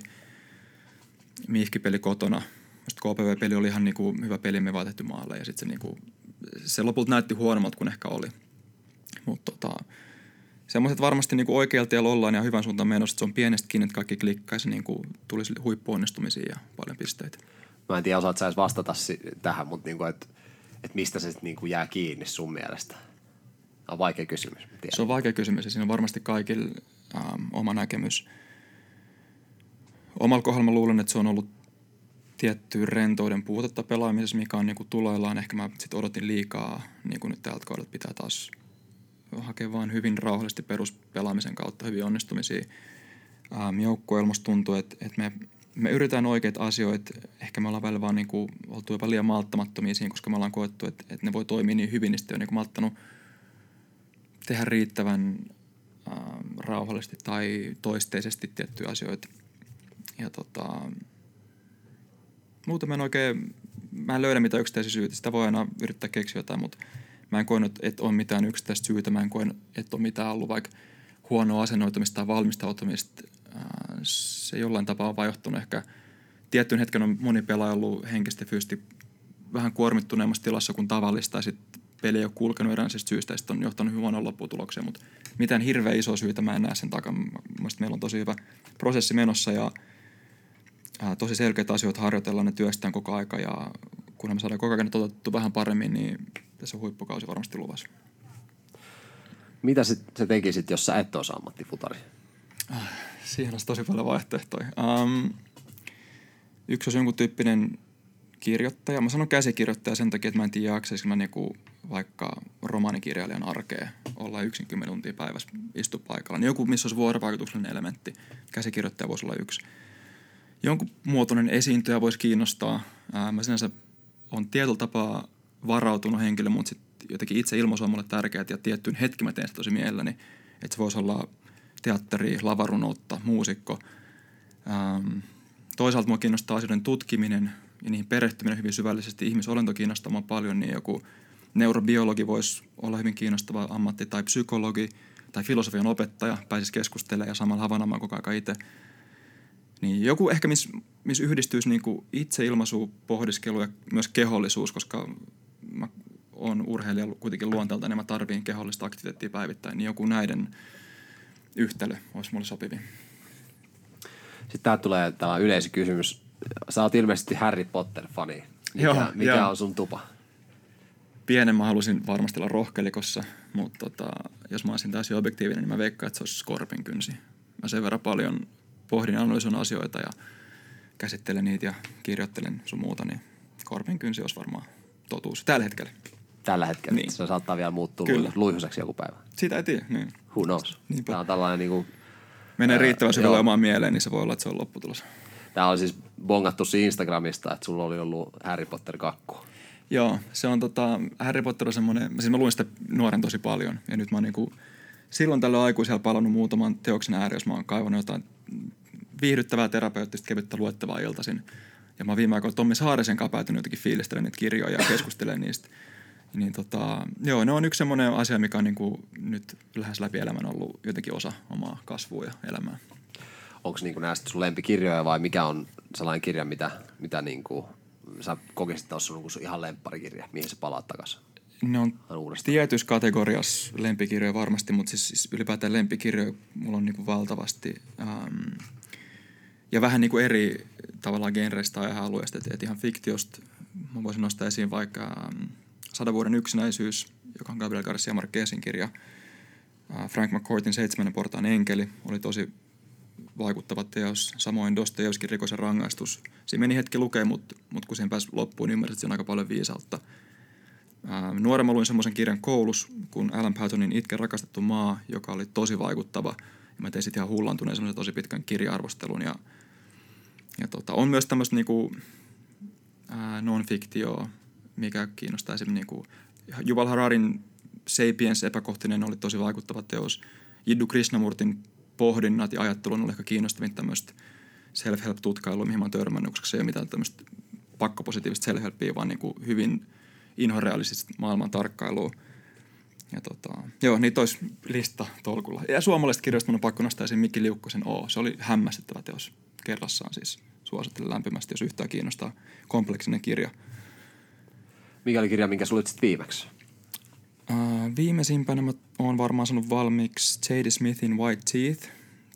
Mihki-peli kotona. Sitten KPV-peli oli ihan niin kuin hyvä peli, me vaan maalle ja sitten se, niin kuin, se lopulta näytti huonommalta kuin ehkä oli. Mutta tota, semmoiset varmasti niin kuin oikealta tiellä ollaan ja hyvän suuntaan menossa, että se on pienestä kiinni, että kaikki klikkaisi, niin kuin tulisi huippuonnistumisia ja paljon pisteitä. Mä en tiedä, osaat sä edes vastata tähän, mutta niin kuin, että, että mistä se niin kuin jää kiinni sun mielestä? Tämä on vaikea kysymys. tiedän. Se on vaikea kysymys ja siinä on varmasti kaikilla ähm, oma näkemys. Omalla kohdalla mä luulen, että se on ollut tietty rentouden puutetta pelaamisessa, mikä on niin kuin tuloillaan. Ehkä mä sit odotin liikaa, niin kuin nyt tältä kaudelta pitää taas hakea vaan hyvin rauhallisesti peruspelaamisen kautta hyviä onnistumisia. Ähm, joukkueella musta tuntuu, että, että me, me yritetään oikeita asioita. Ehkä me ollaan välillä vaan niin kuin, oltu jopa liian malttamattomia siinä, koska me ollaan koettu, että, että ne voi toimia niin hyvin, niin sitten on niin kuin malttanut tehdä riittävän äh, rauhallisesti tai toisteisesti tiettyjä asioita. Ja tota, muuten mä en oikein, mä en löydä mitään yksittäisiä syitä. Sitä voi aina yrittää keksiä jotain, mutta mä en koe, että on mitään yksittäistä syytä. Mä en koe, että on mitään ollut vaikka huonoa asennoitumista tai valmistautumista. Se jollain tapaa on vaan johtunut ehkä tiettyyn hetken on moni pelaaja ollut henkisesti fyysisesti vähän kuormittuneemmassa tilassa kuin tavallista ja sitten peli ei ole kulkenut eräänlaisista syistä ja on johtanut huonoon lopputulokseen, mutta mitään hirveän isoa syytä mä en näe sen takana. Mielestäni meillä on tosi hyvä prosessi menossa ja ää, tosi selkeitä asioita harjoitellaan ja työstetään koko aika ja kunhan me saadaan koko ajan toteutettu vähän paremmin, niin tässä on huippukausi varmasti luvassa. Mitä sit, sä tekisit, jos sä et olisi ammattifutari? Siihen olisi tosi paljon vaihtoehtoja. Um, yksi olisi jonkun tyyppinen kirjoittaja. Mä sanon käsikirjoittaja sen takia, että mä en tiedä jaksaisinko mä niinku vaikka romaanikirjailijan arkea olla yksin 10 tuntia päivässä istu paikalla. Niin joku, missä olisi vuorovaikutuksellinen elementti. Käsikirjoittaja voisi olla yksi. Jonkun muotoinen esiintyjä voisi kiinnostaa. Ää, mä sinänsä on tietyllä tapaa varautunut henkilö, mutta sit jotenkin itse ilmaisu on mulle tärkeää ja tiettyyn hetki mä teen sitä tosi mielelläni. Että se voisi olla teatteri, lavarunoutta, muusikko. Ähm, toisaalta mua kiinnostaa asioiden tutkiminen ja niihin perehtyminen hyvin syvällisesti. Ihmisolento kiinnostaa mua paljon, niin joku neurobiologi voisi olla hyvin kiinnostava ammatti tai psykologi tai filosofian opettaja pääsisi keskustelemaan ja samalla havainnoimaan koko ajan itse. Niin joku ehkä, missä miss yhdistyisi niinku itseilmaisu, pohdiskelu ja myös kehollisuus, koska mä oon urheilija kuitenkin luonteelta, niin mä tarviin kehollista aktiviteettia päivittäin, niin joku näiden yhtälö olisi mulle sopivin. Sitten tää tulee tällainen yleiskysymys. Sä oot ilmeisesti Harry Potter-fani. Mikä, Joo, mikä joo. on sun tupa? Pienen mä halusin varmasti olla rohkelikossa, mutta tota, jos mä olisin täysin objektiivinen, niin mä veikkaan, että se olisi skorpin kynsi. Mä sen verran paljon pohdin ja analysoin asioita ja käsittelen niitä ja kirjoittelen sun muuta, niin skorpin kynsi olisi varmaan totuus tällä hetkellä. Tällä hetkellä. Niin. Se saattaa vielä muuttua Kyllä. lui- luihuseksi joku päivä. Sitä ei tiedä, niin. Who knows? Niinpä. Tämä on tällainen niinku, Menee Ää, riittävän syvälle omaan mieleen, niin se voi olla, että se on lopputulos. Tää on siis bongattu siinä Instagramista, että sulla oli ollut Harry Potter 2. Joo, se on tota, Harry Potter on semmoinen, siis mä luin sitä nuoren tosi paljon ja nyt mä oon niinku, silloin tällöin aikuisella palannut muutaman teoksen ääreen, jos mä oon kaivannut jotain viihdyttävää terapeuttista kevyttä luettavaa iltaisin. Ja mä oon viime aikoina Tommi Saarisen kanssa päätynyt jotenkin fiilistelemaan niitä kirjoja ja keskustelemaan niistä. Niin tota, joo, ne on yksi semmoinen asia, mikä on niinku nyt lähes läpi elämän ollut jotenkin osa omaa kasvua ja elämää. Onko nämä sitten sun lempikirjoja vai mikä on sellainen kirja, mitä, mitä niinku, sä kokisit, että sun niinku sun ihan lempparikirja, mihin sä palaat takaisin? Ne on tietyissä kategoriassa lempikirjoja varmasti, mutta siis, siis ylipäätään lempikirjoja mulla on niinku valtavasti. Ähm, ja vähän niinku eri tavallaan genreistä ja alueista. Et, et ihan fiktiosta mä voisin nostaa esiin vaikka ähm, Sadan vuoden yksinäisyys, joka on Gabriel Garcia Marquezin kirja. Äh, Frank McCourtin Seitsemännen portaan enkeli oli tosi vaikuttava teos. Samoin Dostojevskin rikosen rangaistus. Siinä meni hetki lukea, mutta mut kun siihen pääsi loppuun, niin ymmärsin, että aika paljon viisautta. Ää, Nuoremman luin semmoisen kirjan koulus kuin Alan Pattonin Itke rakastettu maa, joka oli tosi vaikuttava. Ja mä tein sitten ihan hullantuneen semmoisen tosi pitkän kirja-arvostelun. Ja, ja tota, on myös tämmöistä niinku, ää, non-fiktioa, mikä kiinnostaa esimerkiksi niinku, Yuval Hararin Sapiens epäkohtinen oli tosi vaikuttava teos. Jiddu Krishnamurtin pohdinnat ja ajattelun oli ehkä kiinnostavin tämmöistä self-help-tutkailua, mihin mä oon törmännyt, koska se ei ole mitään tämmöistä pakkopositiivista self-helpia, vaan niin kuin hyvin inhorealistista maailman tarkkailua. Ja tota, joo, niitä olisi lista tolkulla. Ja suomalaisista kirjoista mun on pakko nostaa esiin Mikki Liukkosen O. Se oli hämmästyttävä teos kerrassaan siis. Suosittelen lämpimästi, jos yhtään kiinnostaa. Kompleksinen kirja. Mikä oli kirja, minkä sä luit viimeksi? Uh, viimeisimpänä mä oon varmaan sanonut valmiiksi J.D. Smithin White Teeth.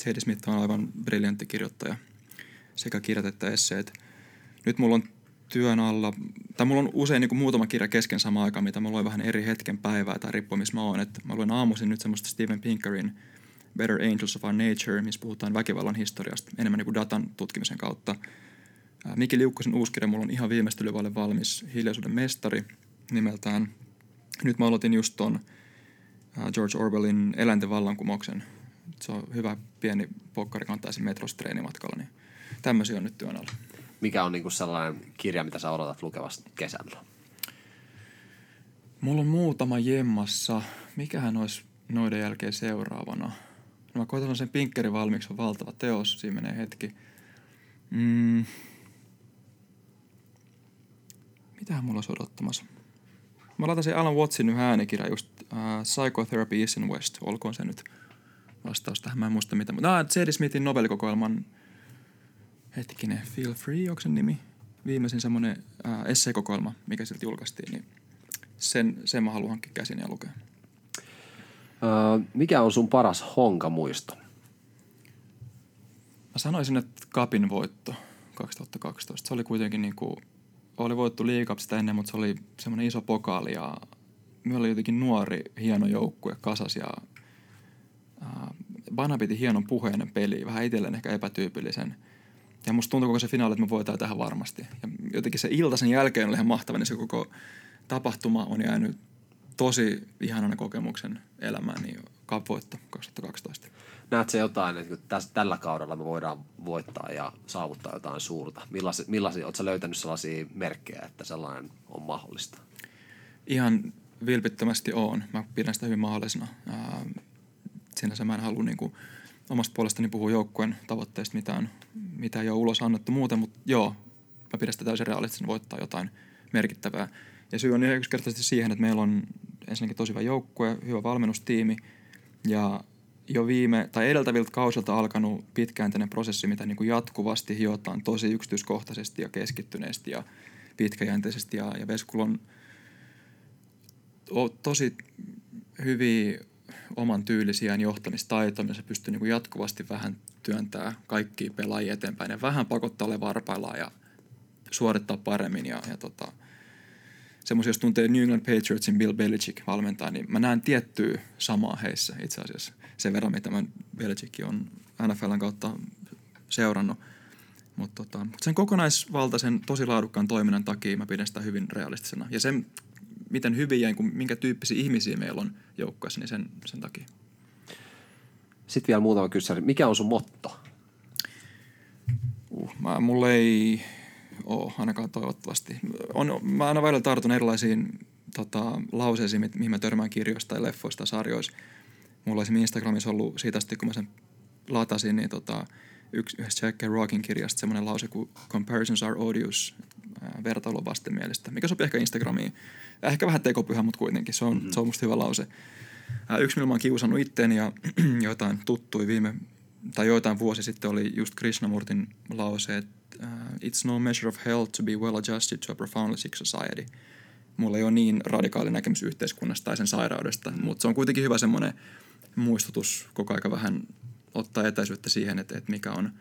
J.D. Smith on aivan briljantti kirjoittaja. Sekä kirjat että esseet. Nyt mulla on työn alla, tai mulla on usein niin kuin muutama kirja kesken samaan aikaan, mitä mä luen vähän eri hetken päivää tai riippuen missä mä oon. Et mä luen aamuisin nyt semmoista Steven Pinkerin Better Angels of Our Nature, missä puhutaan väkivallan historiasta enemmän niin kuin datan tutkimisen kautta. Ää, Miki Liukkosen uusi kirja mulla on ihan viimeistelyvalle valmis Hiljaisuuden mestari nimeltään. Nyt mä aloitin just ton ää, George Orwellin Eläinten vallankumouksen. Se on hyvä pieni pokkari kantaa sen metrossa treenimatkalla, niin tämmöisiä on nyt työn alla. Mikä on niinku sellainen kirja, mitä sä odotat lukevasta kesällä? Mulla on muutama jemmassa. Mikähän olisi noiden jälkeen seuraavana? No mä koitan sen Pinkkerin valmiiksi, on valtava teos. Siinä menee hetki. Mm. Mitähän mulla olisi odottamassa? Mä laitan sen Alan Wattsin yhden äänikirja just uh, Psychotherapy is in West. Olkoon se nyt vastaus tähän. Mä en muista mitä. Mutta ah, J.D. Smithin Nobelikokoelman hetkinen, Feel Free, onko sen nimi? Viimeisin semmoinen uh, esseekokoelma, mikä siltä julkaistiin, niin sen, sen mä haluan hankkia käsin ja lukea. Öö, mikä on sun paras honkamuisto? Mä sanoisin, että Kapin voitto 2012. Se oli kuitenkin niin kuin, oli voittu liikapsista ennen, mutta se oli semmoinen iso pokaali ja me oli jotenkin nuori, hieno joukkue kasas ja Bana piti hienon puheen peli, vähän itselleen ehkä epätyypillisen. Ja musta tuntui koko se finaali, että me voitaan tähän varmasti. Ja jotenkin se ilta sen jälkeen oli ihan mahtava, niin se koko tapahtuma on jäänyt tosi ihanana kokemuksen elämään, niin Cup-voitto 2012. Näetkö jotain, että tässä, tällä kaudella me voidaan voittaa ja saavuttaa jotain suurta? Millaisia, millaisia oletko löytänyt sellaisia merkkejä, että sellainen on mahdollista? Ihan vilpittömästi on. Mä pidän sitä hyvin mahdollisena. Ää, sinänsä mä en halua niin kuin, omasta puolestani puhua joukkueen tavoitteista mitään, mitä ei ole ulos annettu muuten, mutta joo, mä pidän sitä täysin realistisena voittaa jotain merkittävää. Ja syy on yksinkertaisesti siihen, että meillä on ensinnäkin tosi hyvä joukkue, hyvä valmennustiimi ja jo viime tai edeltäviltä kausilta alkanut pitkäjänteinen prosessi, mitä niin kuin jatkuvasti hiotaan tosi yksityiskohtaisesti ja keskittyneesti ja pitkäjänteisesti. Ja, ja Veskulla on tosi hyviä oman tyylisiä johtamistaitoja, ja se pystyy niin kuin jatkuvasti vähän työntää kaikki pelaajia eteenpäin ja vähän pakottaa ole varpaillaan ja suorittaa paremmin. Ja, ja tota, semmoisia, jos tuntee New England Patriotsin Bill Belichick valmentaa, niin mä näen tiettyä samaa heissä itse asiassa. Sen verran, mitä mä Belichick on NFLn kautta seurannut. Mutta tota, sen kokonaisvaltaisen, tosi laadukkaan toiminnan takia mä pidän sitä hyvin realistisena. Ja sen, miten hyviä ja minkä tyyppisiä ihmisiä meillä on joukkueessa, niin sen, sen takia. Sitten vielä muutama kysymys. Mikä on sun motto? Uh, mä, mulla ei ole ainakaan toivottavasti. On, mä aina välillä tartun erilaisiin tota, lauseisiin, mi- mihin mä törmään kirjoista tai leffoista tai sarjoista. Mulla olisi Instagramissa ollut siitä asti, kun mä sen latasin, niin tota, yksi, yhdessä Jack Rockin kirjasta semmoinen lause kuin Comparisons are odious, ää, vertailu on vastenmielistä, mikä sopii ehkä Instagramiin. Ehkä vähän tekopyhä, mutta kuitenkin se on, mm-hmm. se on musta hyvä lause. Ää, yksi, millä mä oon kiusannut itteeni ja jotain tuttui viime, tai joitain vuosi sitten oli just Krishnamurtin lause, että uh, it's no measure of health to be well adjusted to a profoundly sick society. Mulla ei ole niin radikaali näkemys yhteiskunnasta tai sen sairaudesta, mutta se on kuitenkin hyvä semmoinen muistutus koko aika vähän ottaa etäisyyttä siihen, että, että mikä on,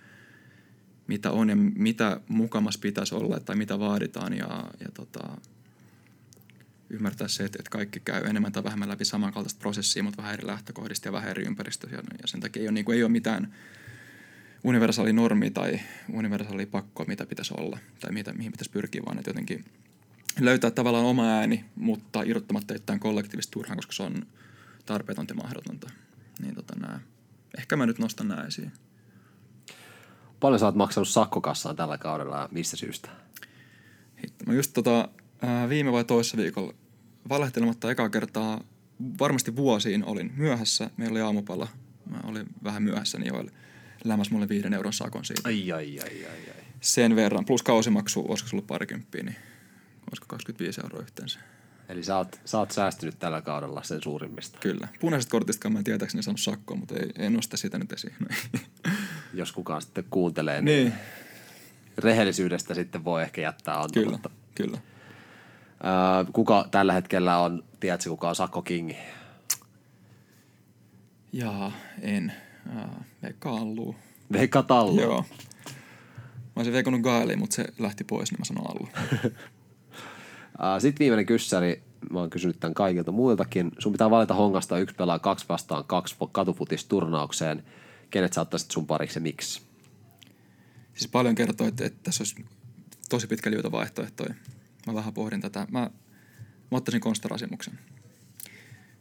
mitä on ja mitä mukamas pitäisi olla tai mitä vaaditaan ja, ja tota, ymmärtää se, että, että kaikki käy enemmän tai vähemmän läpi samankaltaista prosessia, mutta vähän eri lähtökohdista ja vähän eri ympäristössä ja, ja sen takia ei ole, niin kuin, ei ole mitään universaali normi tai universaali pakko, mitä pitäisi olla tai mitä, mihin pitäisi pyrkiä, vaan että jotenkin löytää tavallaan oma ääni, mutta irrottamatta jotain kollektiivista turhaan, koska se on tarpeetonta ja mahdotonta. Niin tota nää. Ehkä mä nyt nostan nämä esiin. Paljon sä oot maksanut sakkokassaan tällä kaudella ja mistä syystä? Hitto. Mä just tota, viime vai toissa viikolla valehtelematta ekaa kertaa varmasti vuosiin olin myöhässä. Meillä oli aamupala. Mä olin vähän myöhässä, niin Joel lämmäs mulle viiden euron sakon siitä. Ai, ai, ai, ai, ai. Sen verran. Plus kausimaksu, olisiko se ollut parikymppiä, niin olisiko 25 euroa yhteensä. Eli sä oot, sä oot säästynyt tällä kaudella sen suurimmista. Kyllä. Punaisesta kortista mä en tietääkseni saanut sakkoa, mutta ei, en nosta sitä nyt esiin. Jos kukaan sitten kuuntelee, niin, niin, rehellisyydestä sitten voi ehkä jättää kyllä, antamatta. kyllä. Öö, kuka tällä hetkellä on, tiedätkö kuka on Sakko King? Jaa, en. Uh, Veikka Allu. Veikka Tallo. Joo. Mä olisin veikannut Gaeliin, mutta se lähti pois, niin mä sanon Allu. Sitten viimeinen kyssäri, mä oon kysynyt tämän kaikilta muiltakin. Sun pitää valita hongasta yksi pelaa kaksi vastaan kaksi katufutisturnaukseen. Kenet sä ottaisit sun pariksi ja miksi? Siis paljon kertoo, että, että tässä olisi tosi pitkä liuta vaihtoehtoja. Mä vähän pohdin tätä. Mä, mä ottaisin Konstarasimuksen.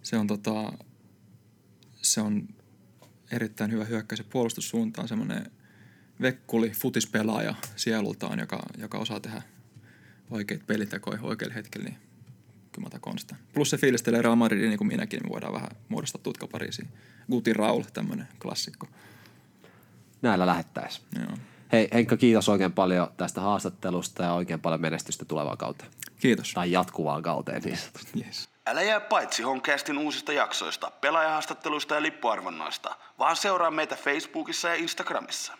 Se on tota, se on erittäin hyvä hyökkäys ja puolustussuuntaan semmoinen vekkuli, futispelaaja sielultaan, joka, joka osaa tehdä oikeat pelitekoja oikealla hetkellä, niin kyllä mä otan Konstan. Plus se fiilistelee Real Madridin niin kuin minäkin, niin me voidaan vähän muodostaa tutkapariisiin. Guti Raul, tämmöinen klassikko. Näillä lähettäis. Joo. Hei Henkka, kiitos oikein paljon tästä haastattelusta ja oikein paljon menestystä tulevaan kauteen. Kiitos. Tai jatkuvaan kauteen niin sanotusti. Yes. Älä jää paitsi Honcastin uusista jaksoista, pelaajahaastatteluista ja lippuarvonnoista, vaan seuraa meitä Facebookissa ja Instagramissa.